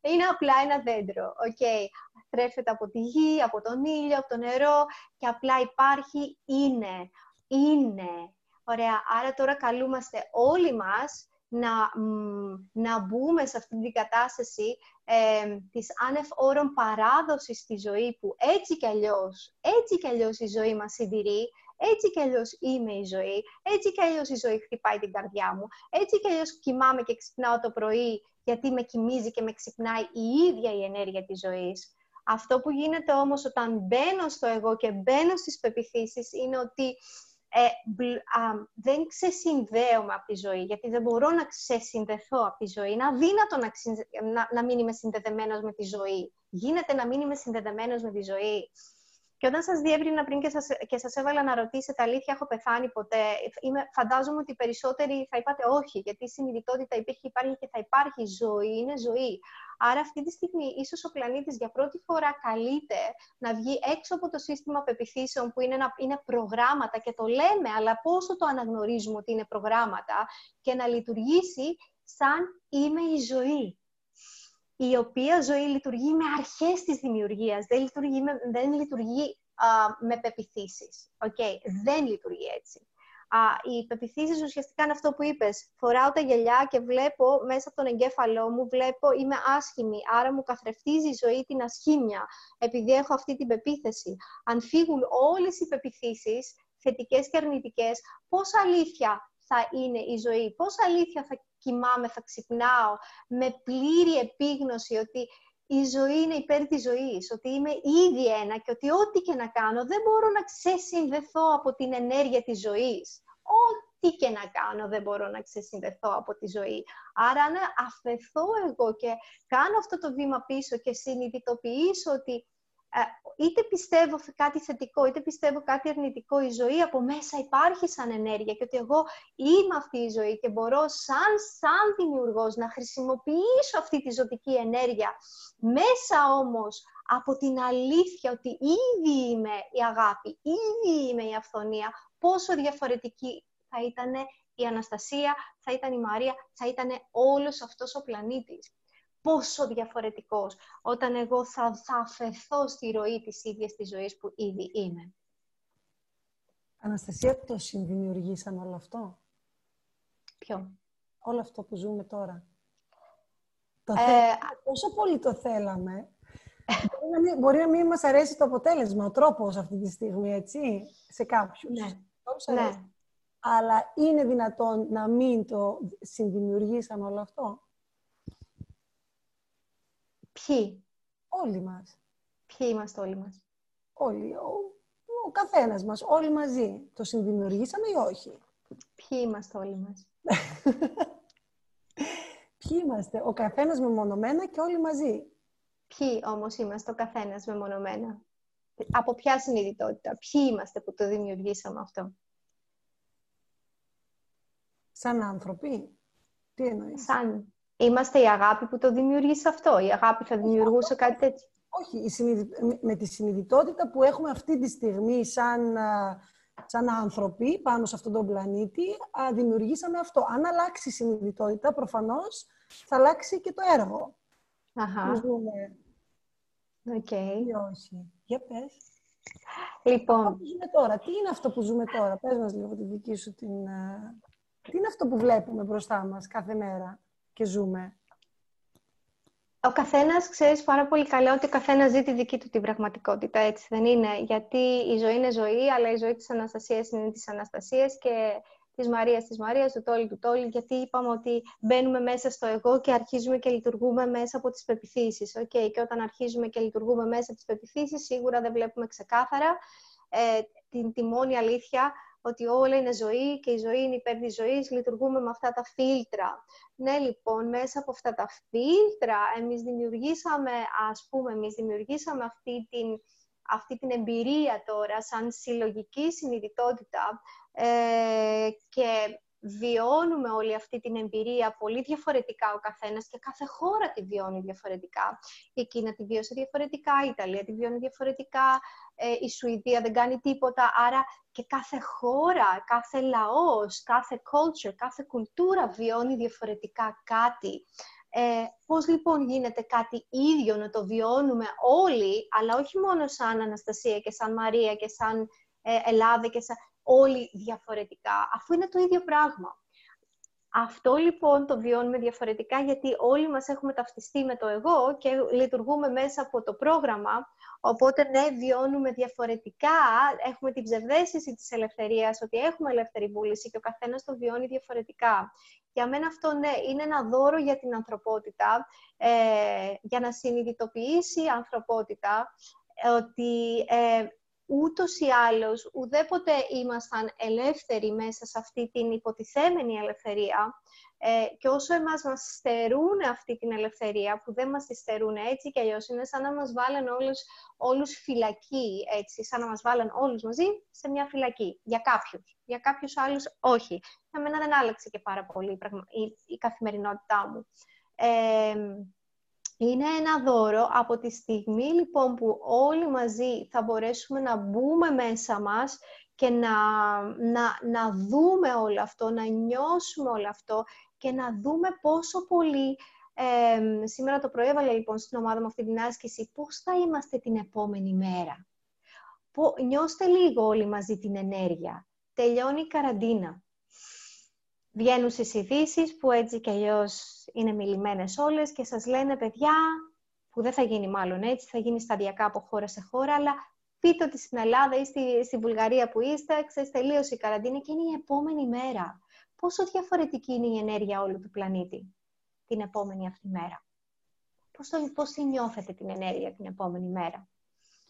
Είναι απλά ένα δέντρο. Okay. Θρέφεται από τη γη, από τον ήλιο, από το νερό και απλά υπάρχει, είναι. Είναι. Ωραία. Άρα τώρα καλούμαστε όλοι μας να, να μπούμε σε αυτή την κατάσταση ε, της άνευ όρων παράδοσης στη ζωή που έτσι κι αλλιώς, έτσι κι αλλιώς η ζωή μας συντηρεί, έτσι κι αλλιώς είμαι η ζωή, έτσι κι αλλιώς η ζωή χτυπάει την καρδιά μου, έτσι κι αλλιώς κοιμάμαι και ξυπνάω το πρωί γιατί με κοιμίζει και με ξυπνάει η ίδια η ενέργεια της ζωής. Αυτό που γίνεται όμως όταν μπαίνω στο εγώ και μπαίνω στις πεπιθήσεις είναι ότι ε, δεν ξεσυνδέομαι από τη ζωή, γιατί δεν μπορώ να ξεσυνδεθώ από τη ζωή. Είναι αδύνατο να, να, να μην είμαι συνδεδεμένος με τη ζωή. Γίνεται να μην είμαι συνδεδεμένος με τη ζωή. Και όταν σας διέβρινα πριν και σας και σας έβαλα να ρωτήσετε αλήθεια, έχω πεθάνει ποτέ, είμαι, φαντάζομαι ότι οι περισσότεροι θα είπατε όχι, γιατί η συνειδητότητα υπήρχε, υπάρχει και θα υπάρχει ζωή, είναι ζωή. Άρα αυτή τη στιγμή ίσως ο πλανήτης για πρώτη φορά καλείται να βγει έξω από το σύστημα πεπιθήσεων που είναι, ένα, είναι προγράμματα και το λέμε, αλλά πόσο το αναγνωρίζουμε ότι είναι προγράμματα και να λειτουργήσει σαν είμαι η ζωή η οποία ζωή λειτουργεί με αρχές της δημιουργίας, δεν λειτουργεί με, δεν λειτουργεί α, με πεπιθήσεις. Okay. Δεν λειτουργεί έτσι. Α, οι πεπιθήσεις ουσιαστικά είναι αυτό που είπες. Φοράω τα γυαλιά και βλέπω μέσα από τον εγκέφαλό μου, βλέπω είμαι άσχημη, άρα μου καθρεφτίζει η ζωή την ασχήμια, επειδή έχω αυτή την πεποίθηση. Αν φύγουν όλες οι πεπιθήσεις, θετικές και αρνητικές, πώς αλήθεια θα είναι η ζωή, πώς αλήθεια θα κοιμάμαι, θα ξυπνάω με πλήρη επίγνωση ότι η ζωή είναι υπέρ της ζωής, ότι είμαι ήδη ένα και ότι ό,τι και να κάνω δεν μπορώ να ξεσυνδεθώ από την ενέργεια της ζωής. Ό,τι και να κάνω δεν μπορώ να ξεσυνδεθώ από τη ζωή. Άρα αν αφαιθώ εγώ και κάνω αυτό το βήμα πίσω και συνειδητοποιήσω ότι ε, είτε πιστεύω κάτι θετικό, είτε πιστεύω κάτι αρνητικό, η ζωή από μέσα υπάρχει σαν ενέργεια και ότι εγώ είμαι αυτή η ζωή και μπορώ σαν, σαν δημιουργός να χρησιμοποιήσω αυτή τη ζωτική ενέργεια μέσα όμως από την αλήθεια ότι ήδη είμαι η αγάπη, ήδη είμαι η αυθονία, πόσο διαφορετική θα ήταν η Αναστασία, θα ήταν η Μαρία, θα ήταν όλος αυτός ο πλανήτης. Πόσο διαφορετικός όταν εγώ θα, θα αφαιθώ στη ροή της ίδιας της ζωής που ήδη είμαι. Αναστασία, το συνδημιουργήσαμε όλο αυτό; Ποιο; Όλο αυτό που ζούμε τώρα. Το Ε, Πόσο πολύ το θέλαμε. μπορεί, να μην, μπορεί να μην μας αρέσει το αποτέλεσμα, ο τρόπος αυτή τη στιγμή, έτσι, σε κάποιους. Ναι. Όλους αρέσει. ναι. Αλλά είναι δυνατόν να μην το συνδημιουργήσαμε όλο αυτό; Ποιοι; Όλοι μας. Ποιοι είμαστε όλοι μας; Όλοι. Ο, ο καθένας μας. Όλοι μαζί. Το συνδημιουργήσαμε ή όχι; Ποιοι είμαστε όλοι μας; Ποιοι είμαστε; Ο καθένας μεμονωμένα και όλοι μαζί. Ποιοι όμως είμαστε ο καθένας μεμονωμένα; Από ποια συνειδητότητα; Ποιοι είμαστε που το δημιουργήσαμε αυτό; Σαν άνθρωποι. Τι εννοείς; Σαν είμαστε η αγάπη που το δημιουργήσε αυτό. Η αγάπη θα δημιουργούσε κάτι τέτοιο. Όχι, η συνειδη- με- με τη συνειδητότητα που έχουμε αυτή τη στιγμή σαν, α, σαν άνθρωποι πάνω σε αυτόν τον πλανήτη, α, δημιουργήσαμε αυτό. Αν αλλάξει η συνειδητότητα, προφανώς θα αλλάξει και το έργο. πού Αχά, ζούμε οκ. ή όχι. Για πες. Λοιπόν, πού ζούμε τώρα; Τι είναι αυτό που ζούμε τώρα; Πες μας λίγο τη δική σου την... α, Τι είναι αυτό που βλέπουμε μπροστά μας κάθε μέρα; Και ζούμε. ο καθένας ξέρεις πάρα πολύ καλά ότι ο καθένας ζει τη δική του την πραγματικότητα, έτσι δεν είναι; Γιατί η ζωή είναι ζωή, αλλά η ζωή της Αναστασίας είναι της Αναστασίας και της Μαρίας της Μαρίας, του Τόλι του Τόλι, γιατί είπαμε ότι μπαίνουμε μέσα στο εγώ και αρχίζουμε και λειτουργούμε μέσα από τις πεποιθήσεις. Okay? Και όταν αρχίζουμε και λειτουργούμε μέσα από τις πεποιθήσεις, σίγουρα δεν βλέπουμε ξεκάθαρα ε, την, τη μόνη αλήθεια ότι όλα είναι ζωή και η ζωή είναι υπέρ της ζωής, λειτουργούμε με αυτά τα φίλτρα. Ναι, λοιπόν, μέσα από αυτά τα φίλτρα εμείς δημιουργήσαμε, ας πούμε, εμείς δημιουργήσαμε αυτή την, αυτή την εμπειρία τώρα σαν συλλογική συνειδητότητα ε, και βιώνουμε όλη αυτή την εμπειρία πολύ διαφορετικά ο καθένας και κάθε χώρα τη βιώνει διαφορετικά. Η Κίνα τη βίωσε διαφορετικά, η Ιταλία τη βιώνει διαφορετικά, ε, η Σουηδία δεν κάνει τίποτα, άρα και κάθε χώρα, κάθε λαός, κάθε culture, κάθε κουλτούρα βιώνει διαφορετικά κάτι. Ε, πώς λοιπόν γίνεται κάτι ίδιο να το βιώνουμε όλοι, αλλά όχι μόνο σαν Αναστασία και σαν Μαρία και σαν ε, Ελλάδα και σαν όλοι διαφορετικά, αφού είναι το ίδιο πράγμα. Αυτό λοιπόν το βιώνουμε διαφορετικά γιατί όλοι μας έχουμε ταυτιστεί με το εγώ και λειτουργούμε μέσα από το πρόγραμμα, οπότε ναι, βιώνουμε διαφορετικά, έχουμε την ψευδέστηση της ελευθερίας, ότι έχουμε ελεύθερη βούληση και ο καθένας το βιώνει διαφορετικά. Για μένα αυτό ναι, είναι ένα δώρο για την ανθρωπότητα, ε, για να συνειδητοποιήσει η ανθρωπότητα ότι ε, ούτως ή άλλως ουδέποτε ήμασταν ελεύθεροι μέσα σε αυτή την υποτιθέμενη ελευθερία ε, και όσο εμάς μας στερούν αυτή την ελευθερία, που δεν μας τη στερούν έτσι και αλλιώς, είναι σαν να μας βάλαν όλους, όλους φυλακή, έτσι, σαν να μας βάλαν όλους μαζί σε μια φυλακή, για κάποιους. Για κάποιους άλλους όχι. Για μένα δεν άλλαξε και πάρα πολύ η, η καθημερινότητά μου. Ε, είναι ένα δώρο από τη στιγμή λοιπόν που όλοι μαζί θα μπορέσουμε να μπούμε μέσα μας και να, να, να δούμε όλο αυτό, να νιώσουμε όλο αυτό και να δούμε πόσο πολύ... Ε, σήμερα το πρωί έβαλα λοιπόν στην ομάδα μου αυτή την άσκηση πώς θα είμαστε την επόμενη μέρα. Πο, νιώστε λίγο όλοι μαζί την ενέργεια. Τελειώνει η καραντίνα. Βγαίνουν στις ειδήσεις που έτσι κι αλλιώς είναι μιλημένες όλες και σας λένε παιδιά, που δεν θα γίνει μάλλον έτσι, θα γίνει σταδιακά από χώρα σε χώρα, αλλά πείτε ότι στην Ελλάδα ή στη, στη Βουλγαρία που είστε, ξέρεις, τελείωσε η καραντίνα και είναι η επόμενη μέρα. Πόσο διαφορετική είναι η ενέργεια όλου του πλανήτη την επόμενη αυτή μέρα; Πώς, το, πώς τη νιώθετε την ενέργεια την επόμενη μέρα;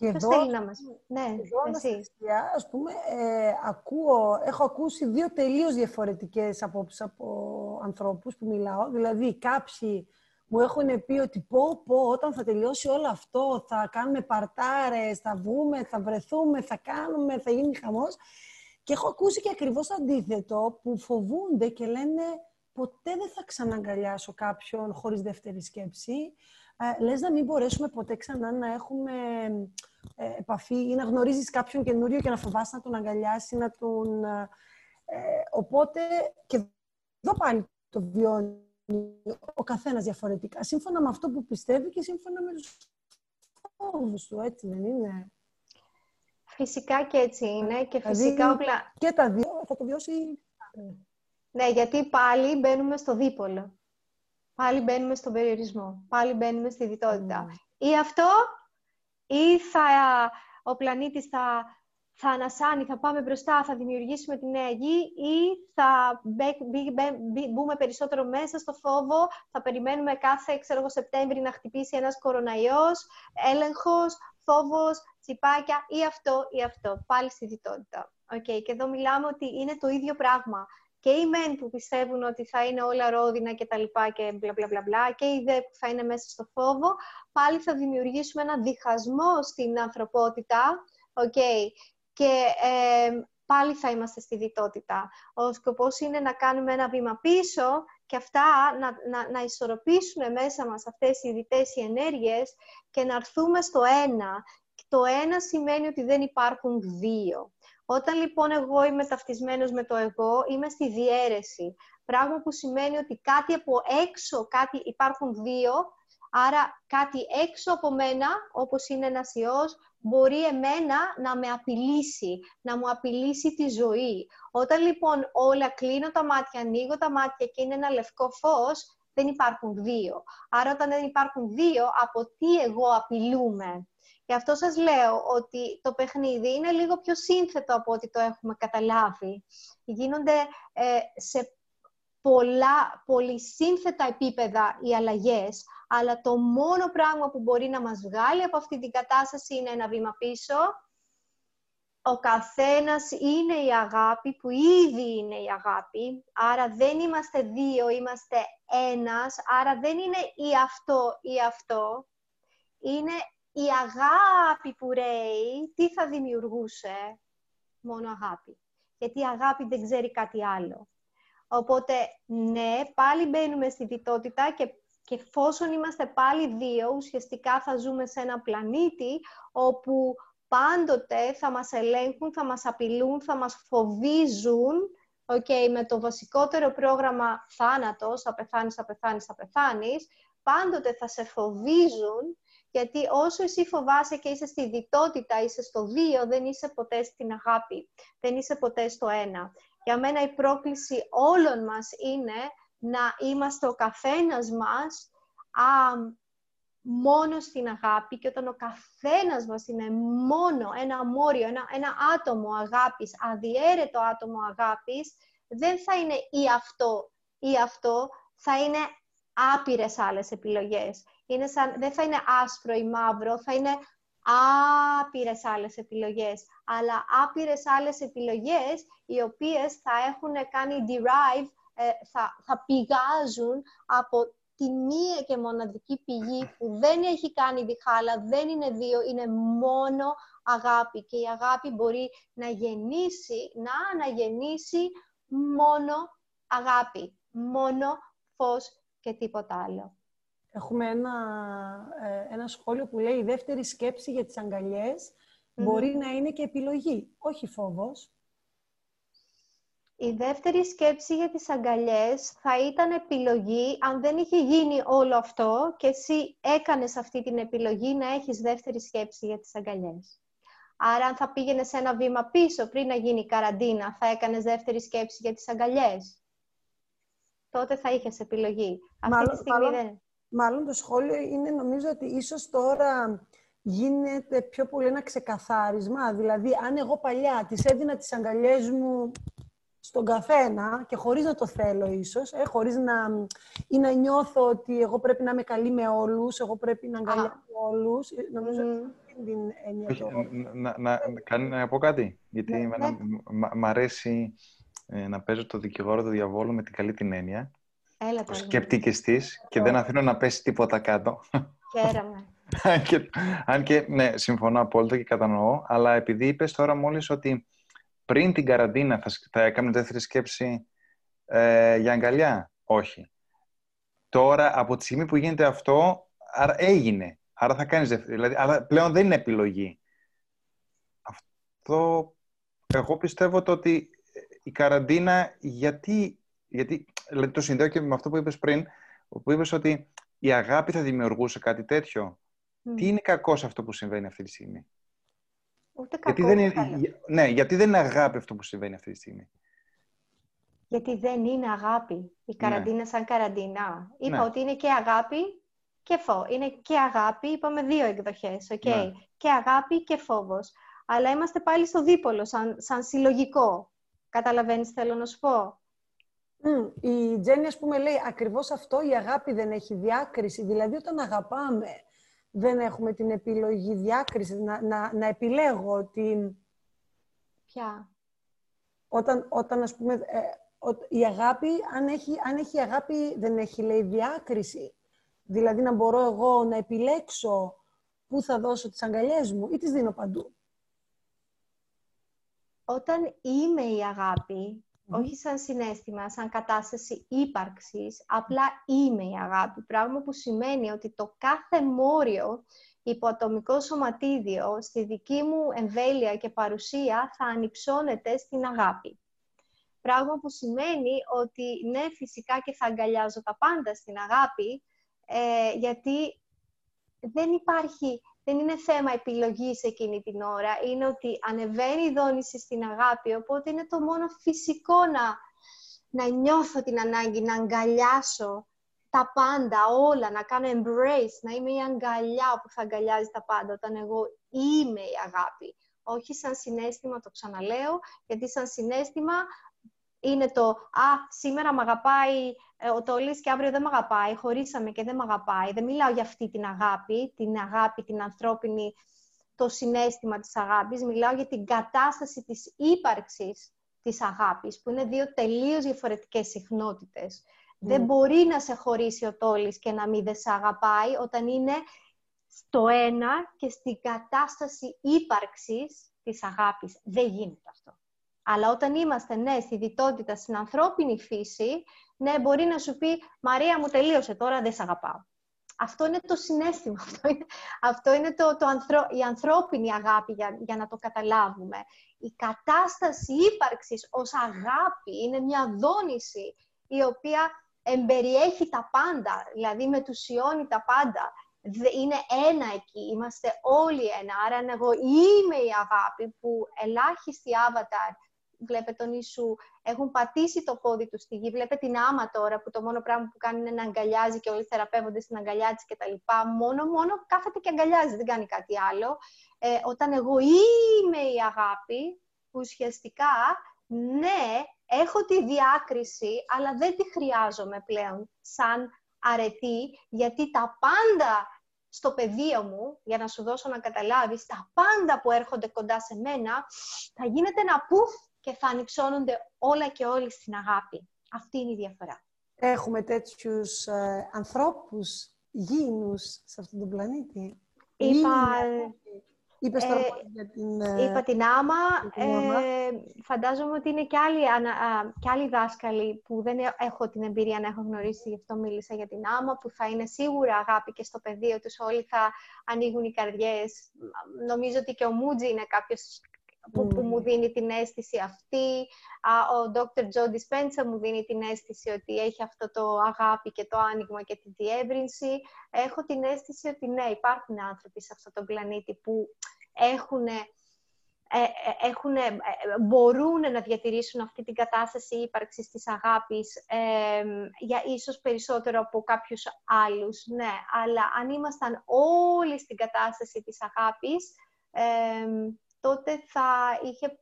Και Ποιος εδώ, θέλει να μας... Ναι, εδώ εσύ. Αναστασία, ας πούμε, ε, ακούω, έχω ακούσει δύο τελείως διαφορετικές απόψεις από ανθρώπους που μιλάω. Δηλαδή, κάποιοι μου έχουν πει ότι πω, πω, όταν θα τελειώσει όλο αυτό, θα κάνουμε παρτάρες, θα βγούμε, θα βρεθούμε, θα κάνουμε, θα γίνει χαμός. Και έχω ακούσει και ακριβώς το αντίθετο, που φοβούνται και λένε ποτέ δεν θα ξαναγκαλιάσω κάποιον χωρίς δεύτερη σκέψη. Ε, λες να μην μπορέσουμε ποτέ ξανά να έχουμε ε, επαφή ή να γνωρίζεις κάποιον καινούριο και να φοβάσαι να τον αγκαλιάσει, να τον... Ε, Ε, οπότε και εδώ πάλι το βιώνει ο καθένας διαφορετικά, σύμφωνα με αυτό που πιστεύει και σύμφωνα με τους φόβους του, έτσι δεν είναι; Φυσικά και έτσι είναι και Δηλαδή, φυσικά όπλα... Και τα δύο θα το βιώσει Ναι, γιατί πάλι μπαίνουμε στο δίπολο. Πάλι μπαίνουμε στον περιορισμό. Πάλι μπαίνουμε στη διτότητα. Ή αυτό, ή θα, ο πλανήτης θα, θα ανασάνει, θα πάμε μπροστά, θα δημιουργήσουμε τη νέα γη ή θα μπε- μπει- μπε- μπει- μπούμε περισσότερο μέσα στο φόβο, θα περιμένουμε κάθε, ξέρω εγώ, Σεπτέμβρη να χτυπήσει ένας κοροναϊός, έλεγχος, φόβος, τσιπάκια ή αυτό ή αυτό. Πάλι στη διττότητα. Οκ, Και εδώ μιλάμε ότι είναι το ίδιο πράγμα. Και οι μεν που πιστεύουν ότι θα είναι όλα ρόδινα και τα λοιπά και μπλα μπλα μπλα μπλα και οι δε που θα είναι μέσα στο φόβο, πάλι θα δημιουργήσουμε ένα διχασμό στην ανθρωπότητα, οκ, και ε, πάλι θα είμαστε στη διττότητα. Ο σκοπός είναι να κάνουμε ένα βήμα πίσω και αυτά να, να, να ισορροπήσουν μέσα μας αυτές οι διττές οι ενέργειες και να έρθουμε στο ένα. Το ένα σημαίνει ότι δεν υπάρχουν δύο. Όταν λοιπόν εγώ είμαι ταυτισμένος με το εγώ, είμαι στη διαίρεση. Πράγμα που σημαίνει ότι κάτι από έξω, κάτι υπάρχουν δύο, άρα κάτι έξω από μένα, όπως είναι ένας ιός, μπορεί εμένα να με απειλήσει, να μου απειλήσει τη ζωή. Όταν λοιπόν όλα κλείνω τα μάτια, ανοίγω τα μάτια και είναι ένα λευκό φως, δεν υπάρχουν δύο. Άρα όταν δεν υπάρχουν δύο, από τι εγώ απειλούμε; Γι' αυτό σας λέω ότι το παιχνίδι είναι λίγο πιο σύνθετο από ό,τι το έχουμε καταλάβει. Γίνονται ε, σε πολλά, πολυσύνθετα επίπεδα οι αλλαγές, αλλά το μόνο πράγμα που μπορεί να μας βγάλει από αυτή την κατάσταση είναι ένα βήμα πίσω. Ο καθένας είναι η αγάπη που ήδη είναι η αγάπη, άρα δεν είμαστε δύο, είμαστε ένας, άρα δεν είναι ή αυτό ή αυτό, είναι η αγάπη που ρέει, τι θα δημιουργούσε, μόνο αγάπη; Γιατί η αγάπη δεν ξέρει κάτι άλλο. Οπότε, ναι, πάλι μπαίνουμε στη διτότητα και, και εφόσον είμαστε πάλι δύο, ουσιαστικά θα ζούμε σε ένα πλανήτη όπου πάντοτε θα μας ελέγχουν, θα μας απειλούν, θα μας φοβίζουν, okay, με το βασικότερο πρόγραμμα θάνατος, θα πεθάνεις, θα πεθάνεις, θα πεθάνεις, πάντοτε θα σε φοβίζουν γιατί όσο εσύ φοβάσαι και είσαι στη διτότητα, είσαι στο δύο, δεν είσαι ποτέ στην αγάπη. Δεν είσαι ποτέ στο ένα. Για μένα η πρόκληση όλων μας είναι να είμαστε ο καθένας μας α, μόνο στην αγάπη και όταν ο καθένας μας είναι μόνο ένα αμόριο, ένα, ένα άτομο αγάπης, αδιέρετο άτομο αγάπης, δεν θα είναι ή αυτό ή αυτό, θα είναι άπειρες άλλες επιλογές. Είναι σαν, δεν θα είναι άσπρο ή μαύρο, θα είναι άπειρες άλλες επιλογές. Αλλά άπειρες άλλες επιλογές, οι οποίες θα έχουν κάνει derive, ε, θα, θα πηγάζουν από τη μία και μοναδική πηγή που δεν έχει κάνει διχάλα, δεν είναι δύο, είναι μόνο αγάπη. Και η αγάπη μπορεί να γεννήσει, να αναγεννήσει μόνο αγάπη. Μόνο φως και τίποτα άλλο. Έχουμε ένα, ε, ένα σχόλιο που λέει η δεύτερη σκέψη για τις αγκαλιές μπορεί να είναι και επιλογή, όχι φόβος. Η δεύτερη σκέψη για τις αγκαλιές θα ήταν επιλογή αν δεν είχε γίνει όλο αυτό και εσύ έκανες αυτή την επιλογή να έχεις δεύτερη σκέψη για τις αγκαλιές. Άρα αν θα πήγαινες ένα βήμα πίσω πριν να γίνει η καραντίνα, θα έκανες δεύτερη σκέψη για τις αγκαλιές; Τότε θα είχες επιλογή. Αυτή Μάλλον- τη στιγμή μάλλον- δεν. Μάλλον το σχόλιο είναι νομίζω ότι ίσως τώρα γίνεται πιο πολύ ένα ξεκαθάρισμα. Δηλαδή, αν εγώ παλιά τις έδινα τις αγκαλιές μου στον καθένα και χωρίς να το θέλω ίσως, ε, χωρίς να, ή να νιώθω ότι εγώ πρέπει να είμαι καλή με όλους, εγώ πρέπει να αγκαλιάσω όλους. Ε, Νομίζω Μμμ. ότι την έννοια Όχι, το... να, να, να, κάνει- να πω κάτι. Γιατί Ναι, εμένα μ- μ' αρέσει ε, να παίζω το δικηγόρο του διαβόλου με την καλή την έννοια. Έλα Ο τώρα. σκεπτικής της και δεν αφήνω να πέσει τίποτα κάτω. Χαίρομαι. αν, και, αν και, ναι, συμφωνώ απόλυτα και κατανοώ, αλλά επειδή είπες τώρα μόλις ότι πριν την καραντίνα θα, σκ- θα έκανε δεύτερη σκέψη ε, για αγκαλιά. Όχι. Τώρα, από τη στιγμή που γίνεται αυτό, άρα έγινε. Άρα θα κάνεις δεύτερη. Δηλαδή, άρα πλέον δεν είναι επιλογή. Αυτό, εγώ πιστεύω το ότι η καραντίνα, γιατί, γιατί δηλαδή το συνδέω και με αυτό που είπες πριν, που είπες ότι η αγάπη θα δημιουργούσε κάτι τέτοιο. Τι είναι κακό σε αυτό που συμβαίνει αυτή τη στιγμή; Ούτε κακό. Γιατί δεν είναι, ναι, γιατί δεν είναι αγάπη αυτό που συμβαίνει αυτή τη στιγμή; Γιατί δεν είναι αγάπη. Η Ναι. καραντίνα σαν καραντίνα. Είπα Ναι. ότι είναι και αγάπη και φόβο. Είναι και αγάπη, είπαμε δύο εκδοχές, οκ. Ναι. Και αγάπη και φόβος. Αλλά είμαστε πάλι στο δίπολο, σαν, σαν συλλογικό. Καταλαβαίνεις, θέλω να σου πω. Μμ, η Τζέννη, ας πούμε, λέει ακριβώς αυτό, η αγάπη δεν έχει διάκριση. Δηλαδή, όταν αγαπάμε, δεν έχουμε την επιλογή διάκρισης, να, να, να επιλέγω ότι Ποια; όταν, όταν ας πούμε, ε, ο- η αγάπη, αν έχει, αν έχει αγάπη, δεν έχει, λέει, διάκριση. Δηλαδή, να μπορώ εγώ να επιλέξω πού θα δώσω τις αγκαλιές μου ή τις δίνω παντού. Όταν είμαι η αγάπη, όχι σαν συνέστημα, σαν κατάσταση ύπαρξης, απλά είμαι η αγάπη. Πράγμα που σημαίνει ότι το κάθε μόριο υποατομικό σωματίδιο στη δική μου εμβέλεια και παρουσία θα ανυψώνεται στην αγάπη. Πράγμα που σημαίνει ότι ναι, φυσικά και θα αγκαλιάζω τα πάντα στην αγάπη, ε, γιατί δεν υπάρχει, δεν είναι θέμα επιλογής εκείνη την ώρα. Είναι ότι ανεβαίνει η δόνηση στην αγάπη, οπότε είναι το μόνο φυσικό να, να νιώθω την ανάγκη να αγκαλιάσω τα πάντα, όλα, να κάνω embrace, να είμαι η αγκαλιά που θα αγκαλιάζει τα πάντα, όταν εγώ είμαι η αγάπη. Όχι σαν συνέστημα, το ξαναλέω, γιατί σαν συνέστημα είναι το «Α, σήμερα μ' αγαπάει ε, ο Τόλης και αύριο δεν μ' αγαπάει, χωρίσαμε και δεν μ' αγαπάει». Δεν μιλάω για αυτή την αγάπη, την αγάπη, την ανθρώπινη, το συνέστημα της αγάπης. Μιλάω για την κατάσταση της ύπαρξης της αγάπης, που είναι δύο τελείως διαφορετικές συχνότητες. Δεν μπορεί να σε χωρίσει ο Τόλης και να μην δε σε αγαπάει όταν είναι στο ένα και στην κατάσταση ύπαρξης της αγάπης. Δεν γίνεται αυτό. Αλλά όταν είμαστε, ναι, στη διτότητα, στην ανθρώπινη φύση, ναι, μπορεί να σου πει «Μαρία μου τελείωσε τώρα, δεν σε αγαπάω». Αυτό είναι το συνέστημα, αυτό είναι, αυτό είναι το, το ανθρω, η ανθρώπινη αγάπη για, για να το καταλάβουμε. Η κατάσταση ύπαρξης ως αγάπη είναι μια δόνηση η οποία εμπεριέχει τα πάντα, δηλαδή μετουσιώνει τα πάντα. Είναι ένα εκεί, είμαστε όλοι ένα. Άρα αν εγώ είμαι η αγάπη που ελάχιστοι avatar βλέπετε τον Ιησού, έχουν πατήσει το πόδι τους στη γη. Βλέπετε την άμα τώρα που το μόνο πράγμα που κάνει είναι να αγκαλιάζει και όλοι θεραπεύονται στην αγκαλιά της κτλ. Μόνο, μόνο κάθεται και αγκαλιάζει, δεν κάνει κάτι άλλο. Ε, όταν εγώ είμαι η αγάπη, ουσιαστικά, ναι, έχω τη διάκριση, αλλά δεν τη χρειάζομαι πλέον σαν αρετή, γιατί τα πάντα στο πεδίο μου, για να σου δώσω να καταλάβεις, τα πάντα που έρχονται κοντά σε μένα, θα γίνεται ένα πουφ και θα ανυψώνονται όλα και όλοι στην αγάπη. Αυτή είναι η διαφορά. Έχουμε τέτοιους ε, ανθρώπους γήινους σε αυτόν τον πλανήτη; Είπα, Είπες τώρα ε, για την... Ε, είπα την άμα. Την άμα. Ε, φαντάζομαι ότι είναι και άλλοι, α, και άλλοι δάσκαλοι που δεν έχω την εμπειρία να έχω γνωρίσει, γι' αυτό μίλησα για την άμα, που θα είναι σίγουρα αγάπη και στο πεδίο τους. Όλοι θα ανοίγουν οι καρδιές. Νομίζω ότι και ο Μούτζι είναι κάποιος που, που μου δίνει την αίσθηση αυτή. Ο Dr. Joe Dispenza μου δίνει την αίσθηση ότι έχει αυτό το αγάπη και το άνοιγμα και τη διεύρυνση. Έχω την αίσθηση ότι ναι, υπάρχουν άνθρωποι σε αυτόν τον πλανήτη που έχουν, ε, έχουν, μπορούν να διατηρήσουν αυτή την κατάσταση ύπαρξης της αγάπης ε, για ίσως περισσότερο από κάποιους άλλους. Ναι, αλλά αν ήμασταν όλοι στην κατάσταση της αγάπης, ε, τότε θα είχε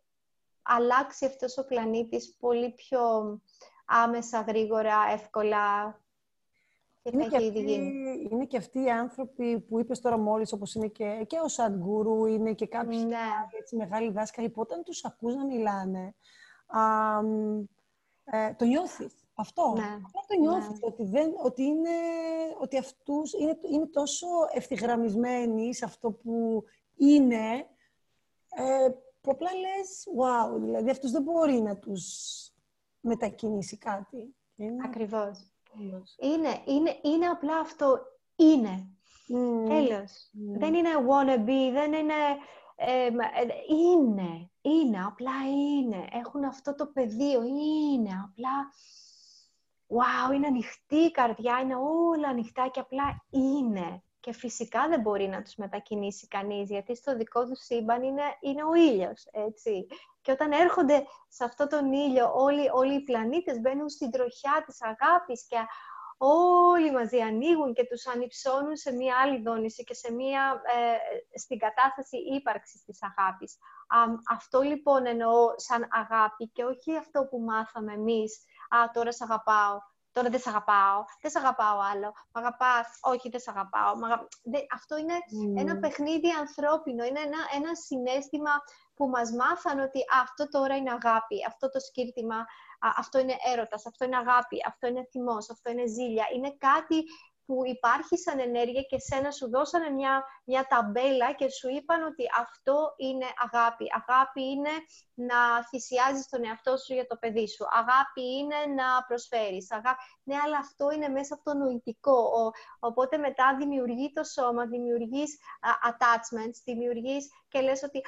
αλλάξει αυτός ο πλανήτης πολύ πιο άμεσα, γρήγορα, εύκολα και είναι θα και είχε αυτοί, ήδη γίνει. Είναι και αυτοί οι άνθρωποι που είπες τώρα μόλις, όπως είναι και, και ο Σαντγκούρου, είναι και κάποιοι Ναι. έτσι, μεγάλοι δάσκαλοι, που όταν τους ακούς να μιλάνε, α, ε, το νιώθεις. Αυτό. Ναι. Απλά το νιώθεις, ότι, δεν, ότι, είναι, ότι αυτούς είναι, είναι τόσο ευθυγραμμισμένοι σε αυτό που είναι, ε, που απλά λες, wow, δηλαδή αυτούς δεν μπορεί να τους μετακινήσει κάτι. Είναι... Ακριβώς. Είναι, είναι, είναι απλά αυτό. Είναι. Mm. Τέλος. Mm. Δεν είναι wannabe, δεν είναι ε, είναι, είναι, απλά είναι. Έχουν αυτό το πεδίο, είναι, απλά... Wow, είναι ανοιχτή η καρδιά, είναι όλα ανοιχτά και απλά είναι. Και φυσικά δεν μπορεί να τους μετακινήσει κανείς, γιατί στο δικό τους σύμπαν είναι, είναι ο ήλιος, έτσι. Και όταν έρχονται σε αυτό τον ήλιο, όλοι, όλοι οι πλανήτες μπαίνουν στην τροχιά της αγάπης και όλοι μαζί ανοίγουν και τους ανυψώνουν σε μία άλλη δόνηση και σε μία, ε, στην κατάσταση ύπαρξης της αγάπης. αυτό λοιπόν εννοώ σαν αγάπη και όχι αυτό που μάθαμε εμείς, «Α, τώρα σε αγαπάω», Τώρα δεν σε αγαπάω, δεν σε αγαπάω άλλο. Μ' αγαπάς, όχι δεν σε αγαπάω. Αυτό είναι ένα παιχνίδι ανθρώπινο, είναι ένα, ένα συνέστημα που μας μάθαν ότι αυτό τώρα είναι αγάπη, αυτό το σκύρτημα, αυτό είναι έρωτας, αυτό είναι αγάπη, αυτό είναι θυμός, αυτό είναι ζήλια. Είναι κάτι που υπάρχει σαν ενέργεια και σένα σου δώσανε μια, μια ταμπέλα και σου είπαν ότι αυτό είναι αγάπη. Αγάπη είναι να θυσιάζεις τον εαυτό σου για το παιδί σου. Αγάπη είναι να προσφέρεις. Αγάπη... Ναι, αλλά αυτό είναι μέσα από το νοητικό. Ο, οπότε μετά δημιουργεί το σώμα, δημιουργείς attachments, δημιουργείς και λες ότι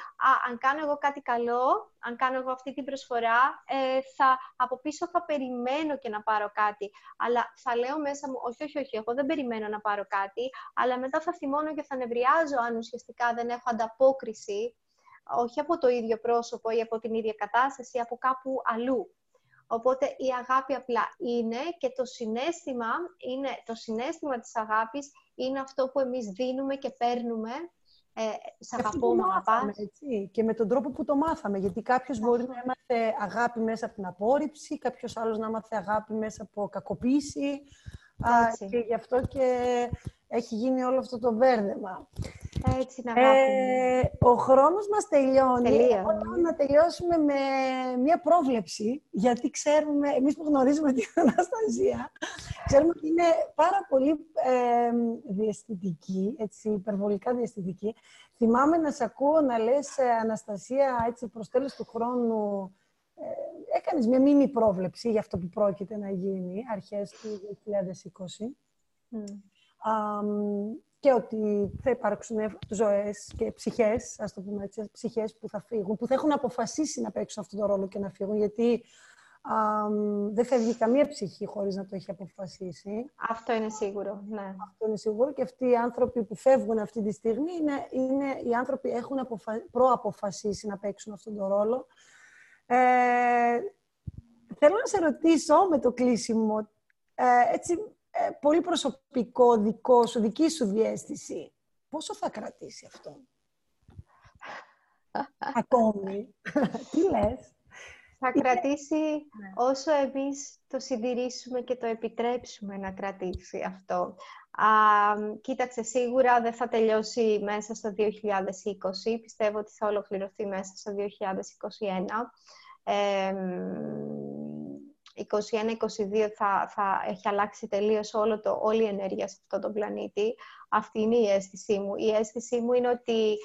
αν κάνω εγώ κάτι καλό, αν κάνω εγώ αυτή την προσφορά, ε, θα, από πίσω θα περιμένω και να πάρω κάτι. Αλλά θα λέω μέσα μου, όχι, όχι, όχι, εγώ δεν περιμένω να πάρω κάτι, αλλά μετά θα θυμώνω και θα νευριάζω αν ουσιαστικά δεν έχω ανταπόκριση, όχι από το ίδιο πρόσωπο ή από την ίδια κατάσταση, από κάπου αλλού. Οπότε η αγάπη απλά είναι και το συνέστημα, είναι, το συνέστημα της αγάπης είναι αυτό που εμείς δίνουμε και παίρνουμε ε, σ' αγαπώ, μάθαμε, έτσι, Και με τον τρόπο που το μάθαμε. Γιατί κάποιος μπορεί να έμαθε αγάπη μέσα από την απόρριψη, κάποιος άλλος να έμαθε αγάπη μέσα από κακοποίηση. Α, και γι' αυτό και έχει γίνει όλο αυτό το βέρδεμα. Έτσι, να ε, ο χρόνος μας τελειώνει. Τελεία. να τελειώσουμε με μια πρόβλεψη, γιατί ξέρουμε, εμείς που γνωρίζουμε την Αναστασία, ξέρουμε ότι είναι πάρα πολύ ε, διαστητική, έτσι, υπερβολικά διαστητική. Θυμάμαι να σε ακούω να λες, ε, Αναστασία, έτσι, προς τέλος του χρόνου, ε, έκανες μια μήνυ πρόβλεψη για αυτό που πρόκειται να γίνει αρχές του 2020. Mm και ότι θα υπάρξουν ζωές και ψυχές, ας το πούμε έτσι, ψυχές που θα φύγουν, που θα έχουν αποφασίσει να παίξουν αυτόν τον ρόλο και να φύγουν, γιατί α, δεν φεύγει καμία ψυχή χωρίς να το έχει αποφασίσει. Αυτό είναι σίγουρο, ναι. Αυτό είναι σίγουρο και αυτοί οι άνθρωποι που φεύγουν αυτή τη στιγμή είναι, είναι οι άνθρωποι που έχουν αποφα... προαποφασίσει να παίξουν αυτόν τον ρόλο. Ε, θέλω να σε ρωτήσω με το κλείσιμο, ε, έτσι, ε, πολύ προσωπικό, δικό σου, δική σου διέστηση. Πόσο θα κρατήσει αυτό; Ακόμη. Τι λες; Θα κρατήσει ναι. όσο εμείς το συντηρήσουμε και το επιτρέψουμε να κρατήσει αυτό. Α, κοίταξε, σίγουρα δεν θα τελειώσει μέσα στο 2020. Πιστεύω ότι θα ολοκληρωθεί μέσα στο 2021. Ε, 21-22 θα, θα έχει αλλάξει τελείως όλο το, όλη η ενέργεια σε αυτό το πλανήτη. Αυτή είναι η αίσθησή μου. Η αίσθησή μου είναι ότι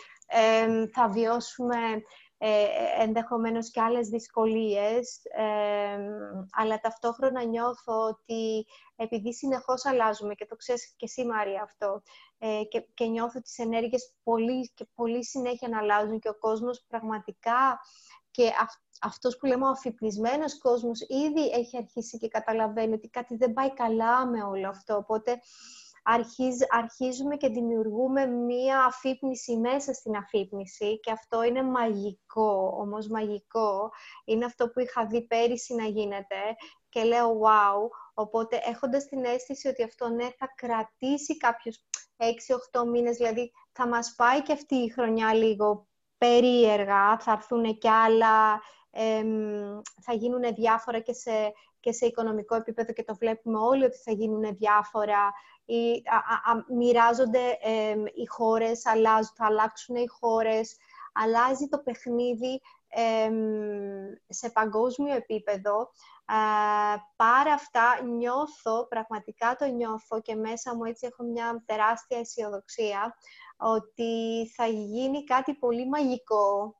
θα βιώσουμε ε, ενδεχομένως και άλλες δυσκολίες, αλλά ταυτόχρονα νιώθω ότι επειδή συνεχώς αλλάζουμε, και το ξέρεις και εσύ Μάρια αυτό, ε, και, και νιώθω τις ενέργειες πολύ και πολύ συνέχεια να αλλάζουν και ο κόσμος πραγματικά και αυτός που λέμε ο αφυπνισμένος κόσμος ήδη έχει αρχίσει και καταλαβαίνει ότι κάτι δεν πάει καλά με όλο αυτό. Οπότε αρχίζουμε και δημιουργούμε μία αφύπνιση μέσα στην αφύπνιση και αυτό είναι μαγικό, όμως μαγικό. Είναι αυτό που είχα δει πέρυσι να γίνεται και λέω wow. Οπότε έχοντας την αίσθηση ότι αυτό ναι θα κρατήσει κάποιους 6-8 μήνες, δηλαδή θα μας πάει και αυτή η χρονιά λίγο περίεργα, θα έρθουν και άλλα, θα γίνουν διάφορα και σε, και σε οικονομικό επίπεδο και το βλέπουμε όλοι ότι θα γίνουν διάφορα. Ή, α, α, μοιράζονται οι χώρες, αλλάζουν, θα αλλάξουν οι χώρες, αλλάζει το παιχνίδι σε παγκόσμιο επίπεδο. Πάρα αυτά νιώθω, πραγματικά το νιώθω και μέσα μου έτσι έχω μια τεράστια αισιοδοξία ότι θα γίνει κάτι πολύ μαγικό,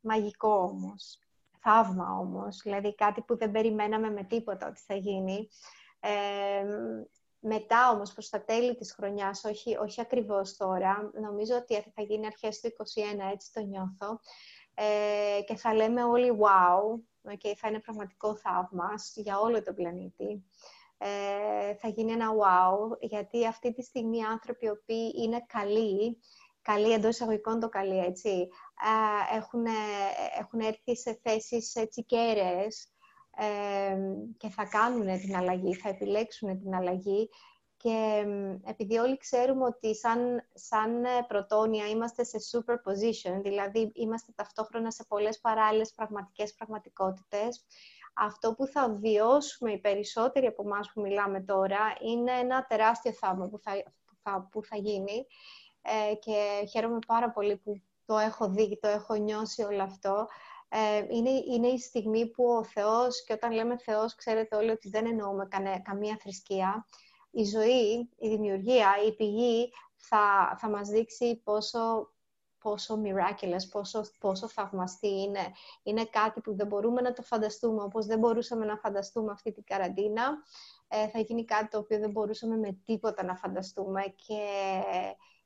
μαγικό όμως, θαύμα όμως, δηλαδή κάτι που δεν περιμέναμε με τίποτα ότι θα γίνει. μετά όμως προς τα τέλη της χρονιάς, όχι, όχι ακριβώς τώρα, νομίζω ότι θα γίνει αρχές του 2021, έτσι το νιώθω, ε, και θα λέμε όλοι wow, και θα είναι πραγματικό θαύμα για όλο τον πλανήτη. Ε, θα γίνει ένα wow, γιατί αυτή τη στιγμή οι άνθρωποι οι οποίοι είναι καλοί, καλοί εντός εισαγωγικών το καλοί, έτσι, ε, έχουν, έχουν έρθει σε θέσεις έτσι κέραιες, και θα κάνουν την αλλαγή, θα επιλέξουν την αλλαγή. Και επειδή όλοι ξέρουμε ότι σαν, σαν ε, πρωτόνια είμαστε σε superposition, δηλαδή είμαστε ταυτόχρονα σε πολλές παράλληλες πραγματικές πραγματικότητες, αυτό που θα βιώσουμε οι περισσότεροι από εμάς που μιλάμε τώρα είναι ένα τεράστιο θαύμα που θα, που θα, που θα γίνει. Ε, και χαίρομαι πάρα πολύ που το έχω δει, το έχω νιώσει όλο αυτό. Ε, είναι, είναι η στιγμή που ο Θεός, και όταν λέμε Θεός, ξέρετε όλοι ότι δεν εννοούμε καμία θρησκεία, η ζωή, η δημιουργία, η πηγή θα, θα μας δείξει πόσο, πόσο miraculous, πόσο, πόσο θαυμαστή είναι. Είναι κάτι που δεν μπορούμε να το φανταστούμε, όπως δεν μπορούσαμε να φανταστούμε αυτή την καραντίνα. Ε, θα γίνει κάτι το οποίο δεν μπορούσαμε με τίποτα να φανταστούμε και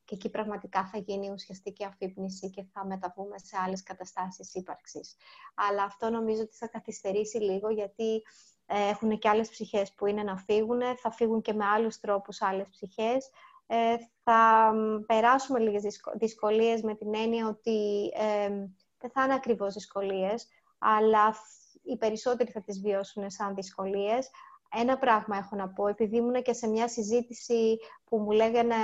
και εκεί πραγματικά θα γίνει ουσιαστική αφύπνιση και θα μεταβούμε σε άλλες καταστάσεις ύπαρξης. Αλλά αυτό νομίζω ότι θα καθυστερήσει λίγο γιατί ε, έχουν και άλλες ψυχές που είναι να φύγουν, θα φύγουν και με άλλους τρόπους άλλες ψυχές. Ε, θα περάσουμε λίγες δυσκολίες με την έννοια ότι ε, δεν θα είναι ακριβώς δυσκολίες, αλλά οι περισσότεροι θα τις βιώσουν σαν δυσκολίες, ένα πράγμα έχω να πω, επειδή ήμουν και σε μια συζήτηση που μου λέγανε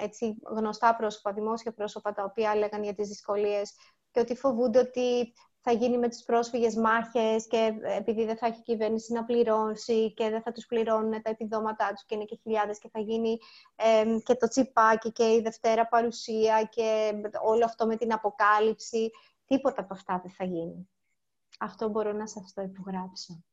έτσι, γνωστά πρόσωπα, δημόσια πρόσωπα, τα οποία λέγανε για τις δυσκολίες και ότι φοβούνται ότι θα γίνει με τις πρόσφυγες μάχες και επειδή δεν θα έχει κυβέρνηση να πληρώσει και δεν θα τους πληρώνουν τα επιδόματά τους και είναι και χιλιάδες και θα γίνει και το τσιπάκι και η Δευτέρα παρουσία και όλο αυτό με την αποκάλυψη. Τίποτα από αυτά δεν θα γίνει. Αυτό μπορώ να σας το υπογράψω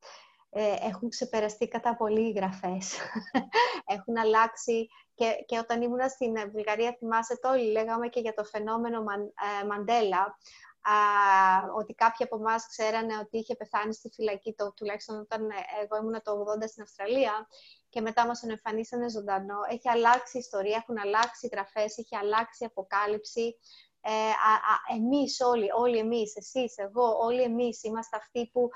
ε, έχουν ξεπεραστεί κατά πολύ οι γραφές. έχουν αλλάξει και, και όταν ήμουν στην Βουλγαρία, θυμάσαι το όλοι, λέγαμε και για το φαινόμενο ε, Μαντέλα, α, ότι κάποιοι από εμάς ξέρανε ότι είχε πεθάνει στη φυλακή, το, τουλάχιστον όταν ε, εγώ ήμουν το 80 στην Αυστραλία, και μετά μας τον εμφανίσανε ζωντανό. Έχει αλλάξει η ιστορία, έχουν αλλάξει οι γραφές, έχει αλλάξει η αποκάλυψη. Ε, α, α, εμείς όλοι, όλοι εμείς, εσείς, εγώ, όλοι εμείς είμαστε αυτοί που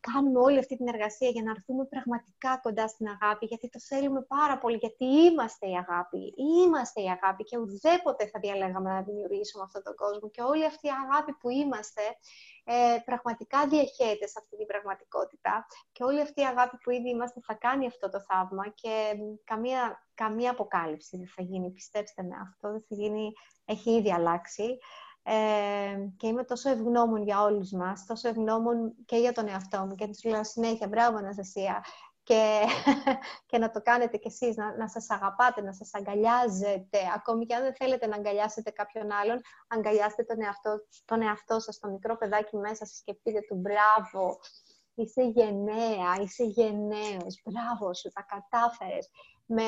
κάνουμε όλη αυτή την εργασία για να έρθουμε πραγματικά κοντά στην αγάπη, γιατί το θέλουμε πάρα πολύ, γιατί είμαστε η αγάπη. Είμαστε η αγάπη και ουδέποτε θα διαλέγαμε να δημιουργήσουμε αυτόν τον κόσμο. Και όλη αυτή η αγάπη που είμαστε ε, πραγματικά διαχέεται σε αυτή την πραγματικότητα. Και όλη αυτή η αγάπη που ήδη είμαστε θα κάνει αυτό το θαύμα και καμία, καμία αποκάλυψη δεν θα γίνει. Πιστέψτε με, αυτό δεν θα γίνει, έχει ήδη αλλάξει. Ε, και είμαι τόσο ευγνώμων για όλους μας, τόσο ευγνώμων και για τον εαυτό μου και τους λέω συνέχεια μπράβο Αναστασία και, και να το κάνετε κι εσείς, να, να σας αγαπάτε, να σας αγκαλιάζετε. Ακόμη και αν δεν θέλετε να αγκαλιάσετε κάποιον άλλον, αγκαλιάστε τον εαυτό, τον εαυτό σας, το μικρό παιδάκι μέσα σας και πείτε του μπράβο, είσαι γενναία, είσαι γενναίος, μπράβο σου, τα κατάφερες. Με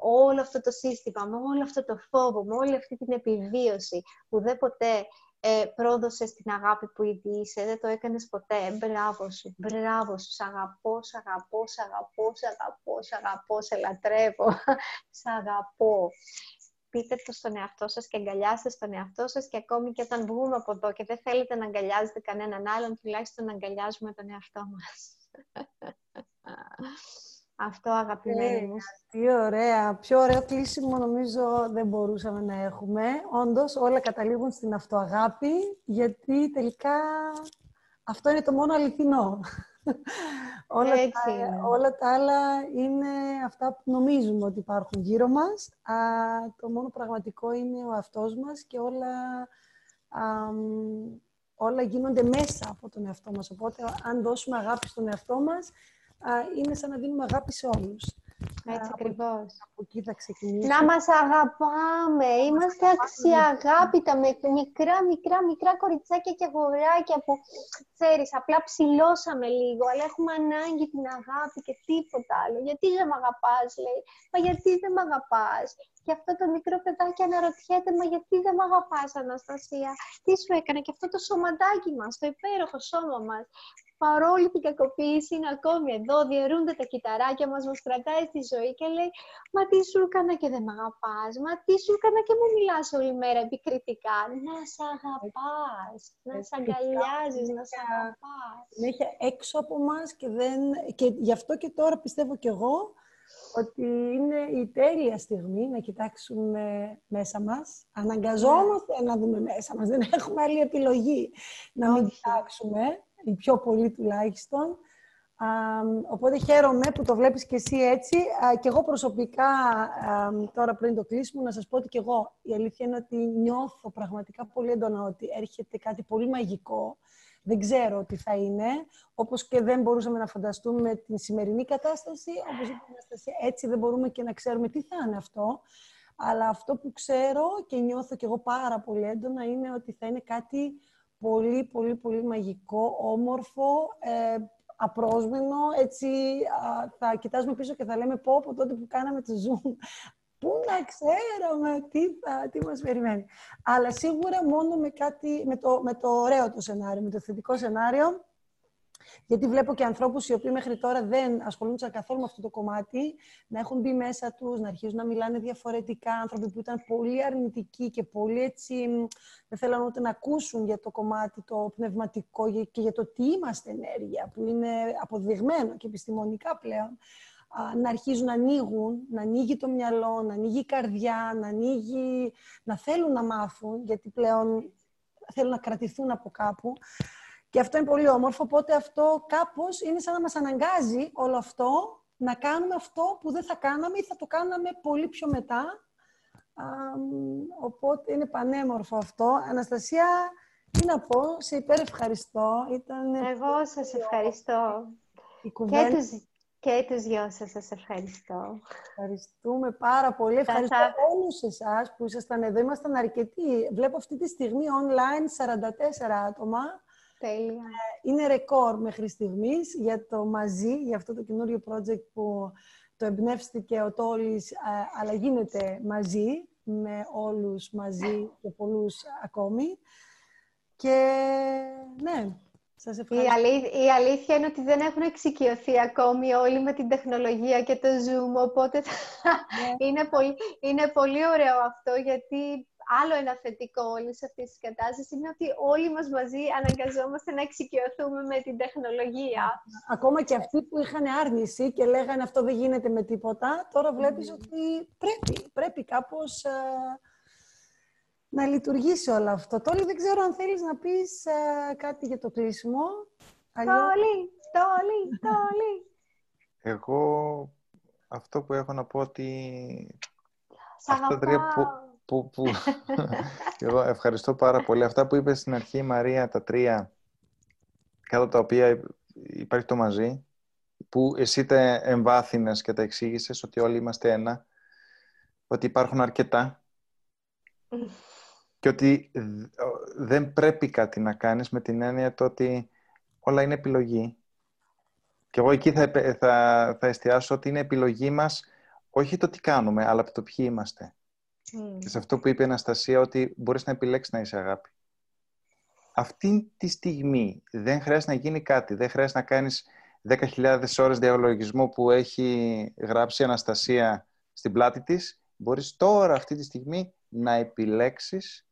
όλο αυτό το σύστημα, με όλο αυτό το φόβο, με όλη αυτή την επιβίωση που δεν ποτέ ε, πρόδωσε την αγάπη που ήδη είσαι, δεν το έκανες ποτέ. Μπράβο σου, μπράβο σου, σ' αγαπώ, σ' αγαπώ, σ' αγαπώ, σ' αγαπώ, σ' αγαπώ, σε λατρεύω, σ' αγαπώ. Πείτε το στον εαυτό σας και αγκαλιάστε στον εαυτό σας και ακόμη και όταν βγούμε από εδώ και δεν θέλετε να αγκαλιάζετε κανέναν άλλον, τουλάχιστον να αγκαλιάζουμε τον εαυτό μας. Αυτό αγαπημένη μου. Τι ωραία. Πιο ωραίο κλείσιμο νομίζω δεν μπορούσαμε να έχουμε. Όντως όλα καταλήγουν στην αυτοαγάπη, γιατί τελικά αυτό είναι το μόνο αληθινό. όλα, τα, όλα τα άλλα είναι αυτά που νομίζουμε ότι υπάρχουν γύρω μας. Α, το μόνο πραγματικό είναι ο αυτός μας και όλα, όλα γίνονται μέσα από τον εαυτό μας. Οπότε αν δώσουμε αγάπη στον εαυτό μας, είναι σαν να δίνουμε αγάπη σε όλους. Έτσι ακριβώς. Από εκεί θα ξεκινήσουμε. Να μας αγαπάμε. Είμαστε αξιαγάπητα με μικρά, μικρά, μικρά κοριτσάκια και αγοράκια που, ξέρεις, απλά ψηλώσαμε λίγο, αλλά έχουμε ανάγκη την αγάπη και τίποτα άλλο. Γιατί δεν με αγαπάς, λέει. Μα γιατί δεν με αγαπάς; Και αυτό το μικρό παιδάκι αναρωτιέται, μα γιατί δεν με αγαπάς, Αναστασία; Τι σου έκανε και αυτό το σωματάκι μας, το υπέροχο σώμα μας παρόλη την κακοποίηση είναι ακόμη εδώ, διαιρούνται τα κυταράκια μας, μας κρατάει στη ζωή και λέει «Μα τι σου έκανα και δεν με αγαπάς, μα τι σου έκανα και μου μιλάς όλη μέρα επικριτικά». Να σε αγαπάς, να σε αγκαλιάζεις, να σε αγαπάς. Συνέχεια έξω από μας και, δεν... και γι' αυτό και τώρα πιστεύω κι εγώ ότι είναι η τέλεια στιγμή να κοιτάξουμε μέσα μας. Αναγκαζόμαστε να δούμε μέσα μας. Δεν έχουμε άλλη επιλογή να μην κοιτάξουμε, οι πιο πολλοί τουλάχιστον. οπότε χαίρομαι που το βλέπεις και εσύ έτσι. και εγώ προσωπικά, τώρα πριν το κλείσιμο, να σας πω ότι και εγώ η αλήθεια είναι ότι νιώθω πραγματικά πολύ έντονα ότι έρχεται κάτι πολύ μαγικό δεν ξέρω τι θα είναι, όπως και δεν μπορούσαμε να φανταστούμε την σημερινή κατάσταση, όπως η κατάσταση έτσι δεν μπορούμε και να ξέρουμε τι θα είναι αυτό. Αλλά αυτό που ξέρω και νιώθω κι εγώ πάρα πολύ έντονα είναι ότι θα είναι κάτι πολύ, πολύ, πολύ μαγικό, όμορφο, ε, απρόσμενο, έτσι θα κοιτάζουμε πίσω και θα λέμε πω από τότε που κάναμε το Zoom Πού να ξέρουμε τι, θα, τι μας περιμένει. Αλλά σίγουρα μόνο με, κάτι, με, το, με το ωραίο το σενάριο, με το θετικό σενάριο, γιατί βλέπω και ανθρώπους οι οποίοι μέχρι τώρα δεν ασχολούνται καθόλου με αυτό το κομμάτι, να έχουν μπει μέσα τους, να αρχίζουν να μιλάνε διαφορετικά, άνθρωποι που ήταν πολύ αρνητικοί και πολύ έτσι, δεν θέλουν ούτε να ακούσουν για το κομμάτι το πνευματικό και για το τι είμαστε ενέργεια, που είναι αποδειγμένο και επιστημονικά πλέον να αρχίζουν να ανοίγουν, να ανοίγει το μυαλό, να ανοίγει η καρδιά, να, ανοίγει, να θέλουν να μάθουν, γιατί πλέον θέλουν να κρατηθούν από κάπου. Και αυτό είναι πολύ όμορφο, οπότε αυτό κάπως είναι σαν να μας αναγκάζει όλο αυτό να κάνουμε αυτό που δεν θα κάναμε ή θα το κάναμε πολύ πιο μετά. οπότε είναι πανέμορφο αυτό. Αναστασία, τι να πω, σε υπερευχαριστώ. Ήταν Εγώ σας ευχαριστώ. Και τους, και τους δυο σας σας ευχαριστώ. Ευχαριστούμε πάρα πολύ. Ευχαριστώ θα... όλους εσάς που ήσασταν εδώ. Ήμασταν αρκετοί. Βλέπω αυτή τη στιγμή online 44 άτομα. Τέλεια. Ε, είναι ρεκόρ μέχρι στιγμής για το μαζί, για αυτό το καινούριο project που το εμπνεύστηκε ο Τόλης, ε, αλλά γίνεται μαζί, με όλους μαζί και πολλούς ακόμη. Και ναι, σας η, η αλήθεια είναι ότι δεν έχουν εξοικειωθεί ακόμη όλοι με την τεχνολογία και το Zoom, οπότε ναι. είναι, πολύ, είναι πολύ ωραίο αυτό, γιατί άλλο ένα θετικό όλης αυτής της κατάστασης είναι ότι όλοι μας μαζί αναγκαζόμαστε να εξοικειωθούμε με την τεχνολογία. Ακόμα και αυτοί που είχαν άρνηση και λέγανε αυτό δεν γίνεται με τίποτα, τώρα βλέπεις ότι πρέπει, πρέπει κάπως... Ε, να λειτουργήσει όλο αυτό. Τώρα δεν ξέρω αν θέλεις να πεις ε, κάτι για το κλείσιμο. Τόλι, τόλι, τόλι. Εγώ αυτό που έχω να πω ότι... Σ' αυτά τρία που, που, που... Εγώ ευχαριστώ πάρα πολύ. Αυτά που είπες στην αρχή, Μαρία, τα τρία, κάτω τα οποία υπάρχει το μαζί, που εσύ τα εμβάθυνες και τα εξήγησες ότι όλοι είμαστε ένα, ότι υπάρχουν αρκετά και ότι δεν πρέπει κάτι να κάνεις με την έννοια το ότι όλα είναι επιλογή. Και εγώ εκεί θα, θα, θα εστιάσω ότι είναι επιλογή μας όχι το τι κάνουμε, αλλά το ποιοι είμαστε. Και σε αυτό που είπε η Αναστασία, ότι μπορείς να επιλέξεις να είσαι αγάπη. Αυτή τη στιγμή δεν χρειάζεται να γίνει κάτι. Δεν χρειάζεται να κάνεις 10.000 ώρες διαλογισμού που έχει γράψει η Αναστασία στην πλάτη της. Μπορείς τώρα, αυτή τη στιγμή, να επιλέξεις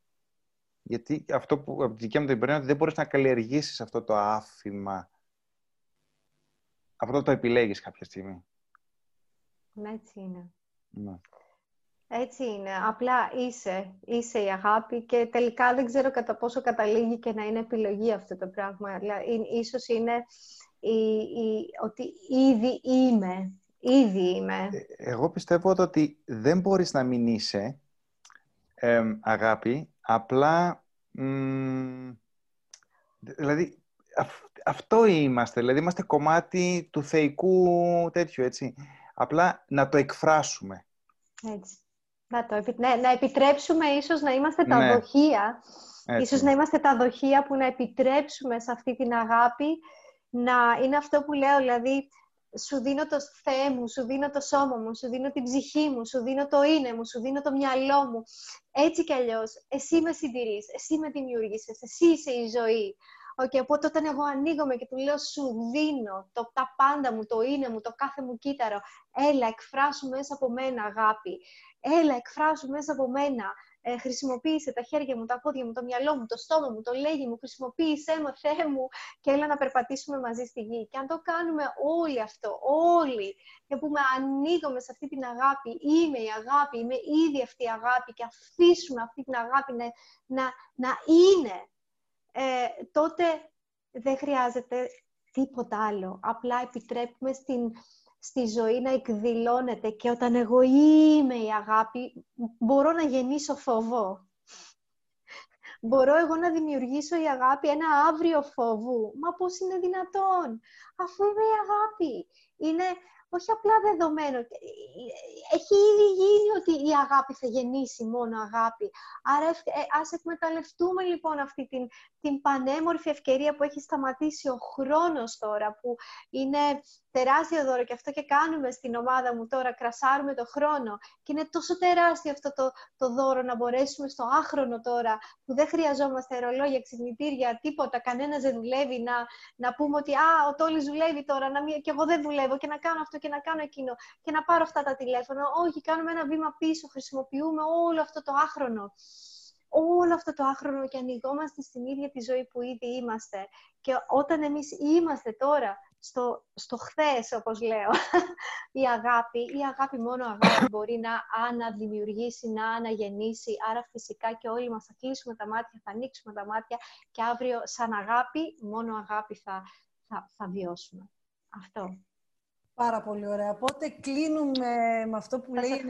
γιατί αυτό που από τη δικιά μου την είναι ότι δεν μπορείς να καλλιεργήσεις αυτό το άφημα. Αυτό το επιλέγεις κάποια στιγμή. Ναι, έτσι είναι. Ναι. Έτσι είναι. Απλά είσαι. Είσαι η αγάπη και τελικά δεν ξέρω κατά πόσο καταλήγει και να είναι επιλογή αυτό το πράγμα. Αλλά ίσως είναι η, η, ότι ήδη είμαι. Ήδη είμαι. Ε, εγώ πιστεύω ότι δεν μπορείς να μην είσαι αγάπη Απλά, δηλαδή, αυτό είμαστε. Δηλαδή, είμαστε κομμάτι του θεϊκού τέτοιου, έτσι. Απλά να το εκφράσουμε. Έτσι. Να, το, ναι, να επιτρέψουμε ίσως να είμαστε τα ναι. δοχεία. Ίσως να είμαστε τα δοχεία που να επιτρέψουμε σε αυτή την αγάπη να είναι αυτό που λέω, δηλαδή σου δίνω το Θεέ μου, σου δίνω το σώμα μου, σου δίνω την ψυχή μου, σου δίνω το είναι μου, σου δίνω το μυαλό μου. Έτσι κι αλλιώς, εσύ με συντηρείς, εσύ με δημιούργησες, εσύ είσαι η ζωή. Okay, οπότε όταν εγώ ανοίγομαι και του λέω σου δίνω το, τα πάντα μου, το είναι μου, το κάθε μου κύτταρο, έλα εκφράσου μέσα από μένα αγάπη, έλα εκφράσου μέσα από μένα. Ε, χρησιμοποίησε τα χέρια μου, τα πόδια μου, το μυαλό μου, το στόμα μου, το λέγει μου, χρησιμοποίησέ με, Θεέ μου. Και έλα να περπατήσουμε μαζί στη γη. Και αν το κάνουμε όλοι αυτό, όλοι, και πούμε ανοίγουμε σε αυτή την αγάπη, είμαι η αγάπη, είμαι ήδη αυτή η αγάπη και αφήσουμε αυτή την αγάπη να, να, να είναι, ε, τότε δεν χρειάζεται τίποτα άλλο. Απλά επιτρέπουμε στην, στη ζωή να εκδηλώνεται και όταν εγώ είμαι η αγάπη, μπορώ να γεννήσω φόβο. Μπορώ εγώ να δημιουργήσω η αγάπη ένα αύριο φόβου. Μα πώς είναι δυνατόν, αφού είμαι η αγάπη. Είναι όχι απλά δεδομένο. Έχει ήδη γίνει ότι η αγάπη θα γεννήσει μόνο αγάπη. Άρα ε, ας εκμεταλλευτούμε λοιπόν αυτή την, την πανέμορφη ευκαιρία που έχει σταματήσει ο χρόνος τώρα, που είναι τεράστιο δώρο και αυτό και κάνουμε στην ομάδα μου τώρα, κρασάρουμε το χρόνο και είναι τόσο τεράστιο αυτό το, το δώρο να μπορέσουμε στο άχρονο τώρα που δεν χρειαζόμαστε αερολόγια, ξυπνητήρια, τίποτα, κανένας δεν δουλεύει να, να πούμε ότι α, ο Τόλης δουλεύει τώρα να μην, και εγώ δεν δουλεύω και να κάνω αυτό και να κάνω εκείνο και να πάρω αυτά τα τηλέφωνα. Όχι, κάνουμε ένα βήμα πίσω, χρησιμοποιούμε όλο αυτό το άχρονο όλο αυτό το άχρονο και ανοιγόμαστε στην ίδια τη ζωή που ήδη είμαστε. Και όταν εμείς είμαστε τώρα στο, στο χθες, όπως λέω, η αγάπη, η αγάπη μόνο αγάπη μπορεί να αναδημιουργήσει, να αναγεννήσει. Άρα φυσικά και όλοι μας θα κλείσουμε τα μάτια, θα ανοίξουμε τα μάτια και αύριο σαν αγάπη, μόνο αγάπη θα, θα, θα βιώσουμε. Αυτό. Πάρα πολύ ωραία. Οπότε κλείνουμε με αυτό που λέει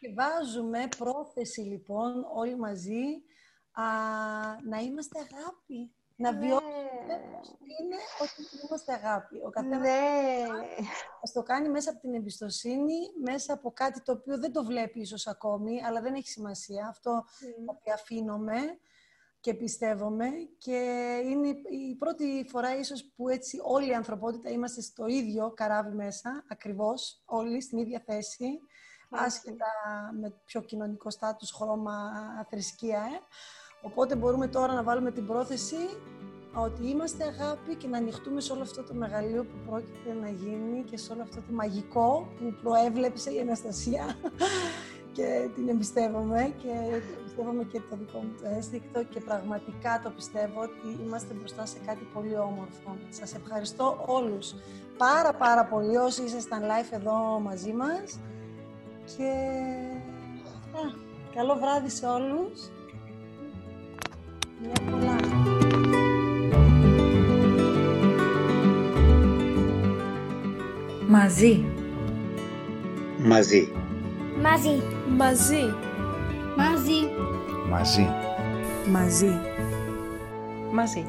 και βάζουμε πρόθεση λοιπόν όλοι μαζί α, να είμαστε αγάπη. Να ναι. βιώσουμε είναι ότι είμαστε αγάπη. Ο καθένας ναι. ας το κάνει μέσα από την εμπιστοσύνη, μέσα από κάτι το οποίο δεν το βλέπει ίσως ακόμη, αλλά δεν έχει σημασία. Αυτό mm. αφήνομαι και πιστεύομαι και είναι η πρώτη φορά ίσως που έτσι όλη η ανθρωπότητα είμαστε στο ίδιο καράβι μέσα, ακριβώς, όλοι στην ίδια θέση, άσχετα με πιο κοινωνικό στάτους, χρώμα, θρησκεία. Ε. Οπότε μπορούμε τώρα να βάλουμε την πρόθεση ότι είμαστε αγάπη και να ανοιχτούμε σε όλο αυτό το μεγαλείο που πρόκειται να γίνει και σε όλο αυτό το μαγικό που προέβλεψε η Αναστασία και την εμπιστεύομαι και εμπιστεύομαι και το δικό μου το αίσθηκτο και πραγματικά το πιστεύω ότι είμαστε μπροστά σε κάτι πολύ όμορφο. Σας ευχαριστώ όλους πάρα πάρα πολύ όσοι ήσασταν live εδώ μαζί μας και α, καλό βράδυ σε όλους. Μια πολλά. Μαζί. Μαζί. Μαζί. Μαζί. Μαζί. Μαζί. Μαζί. Μαζί.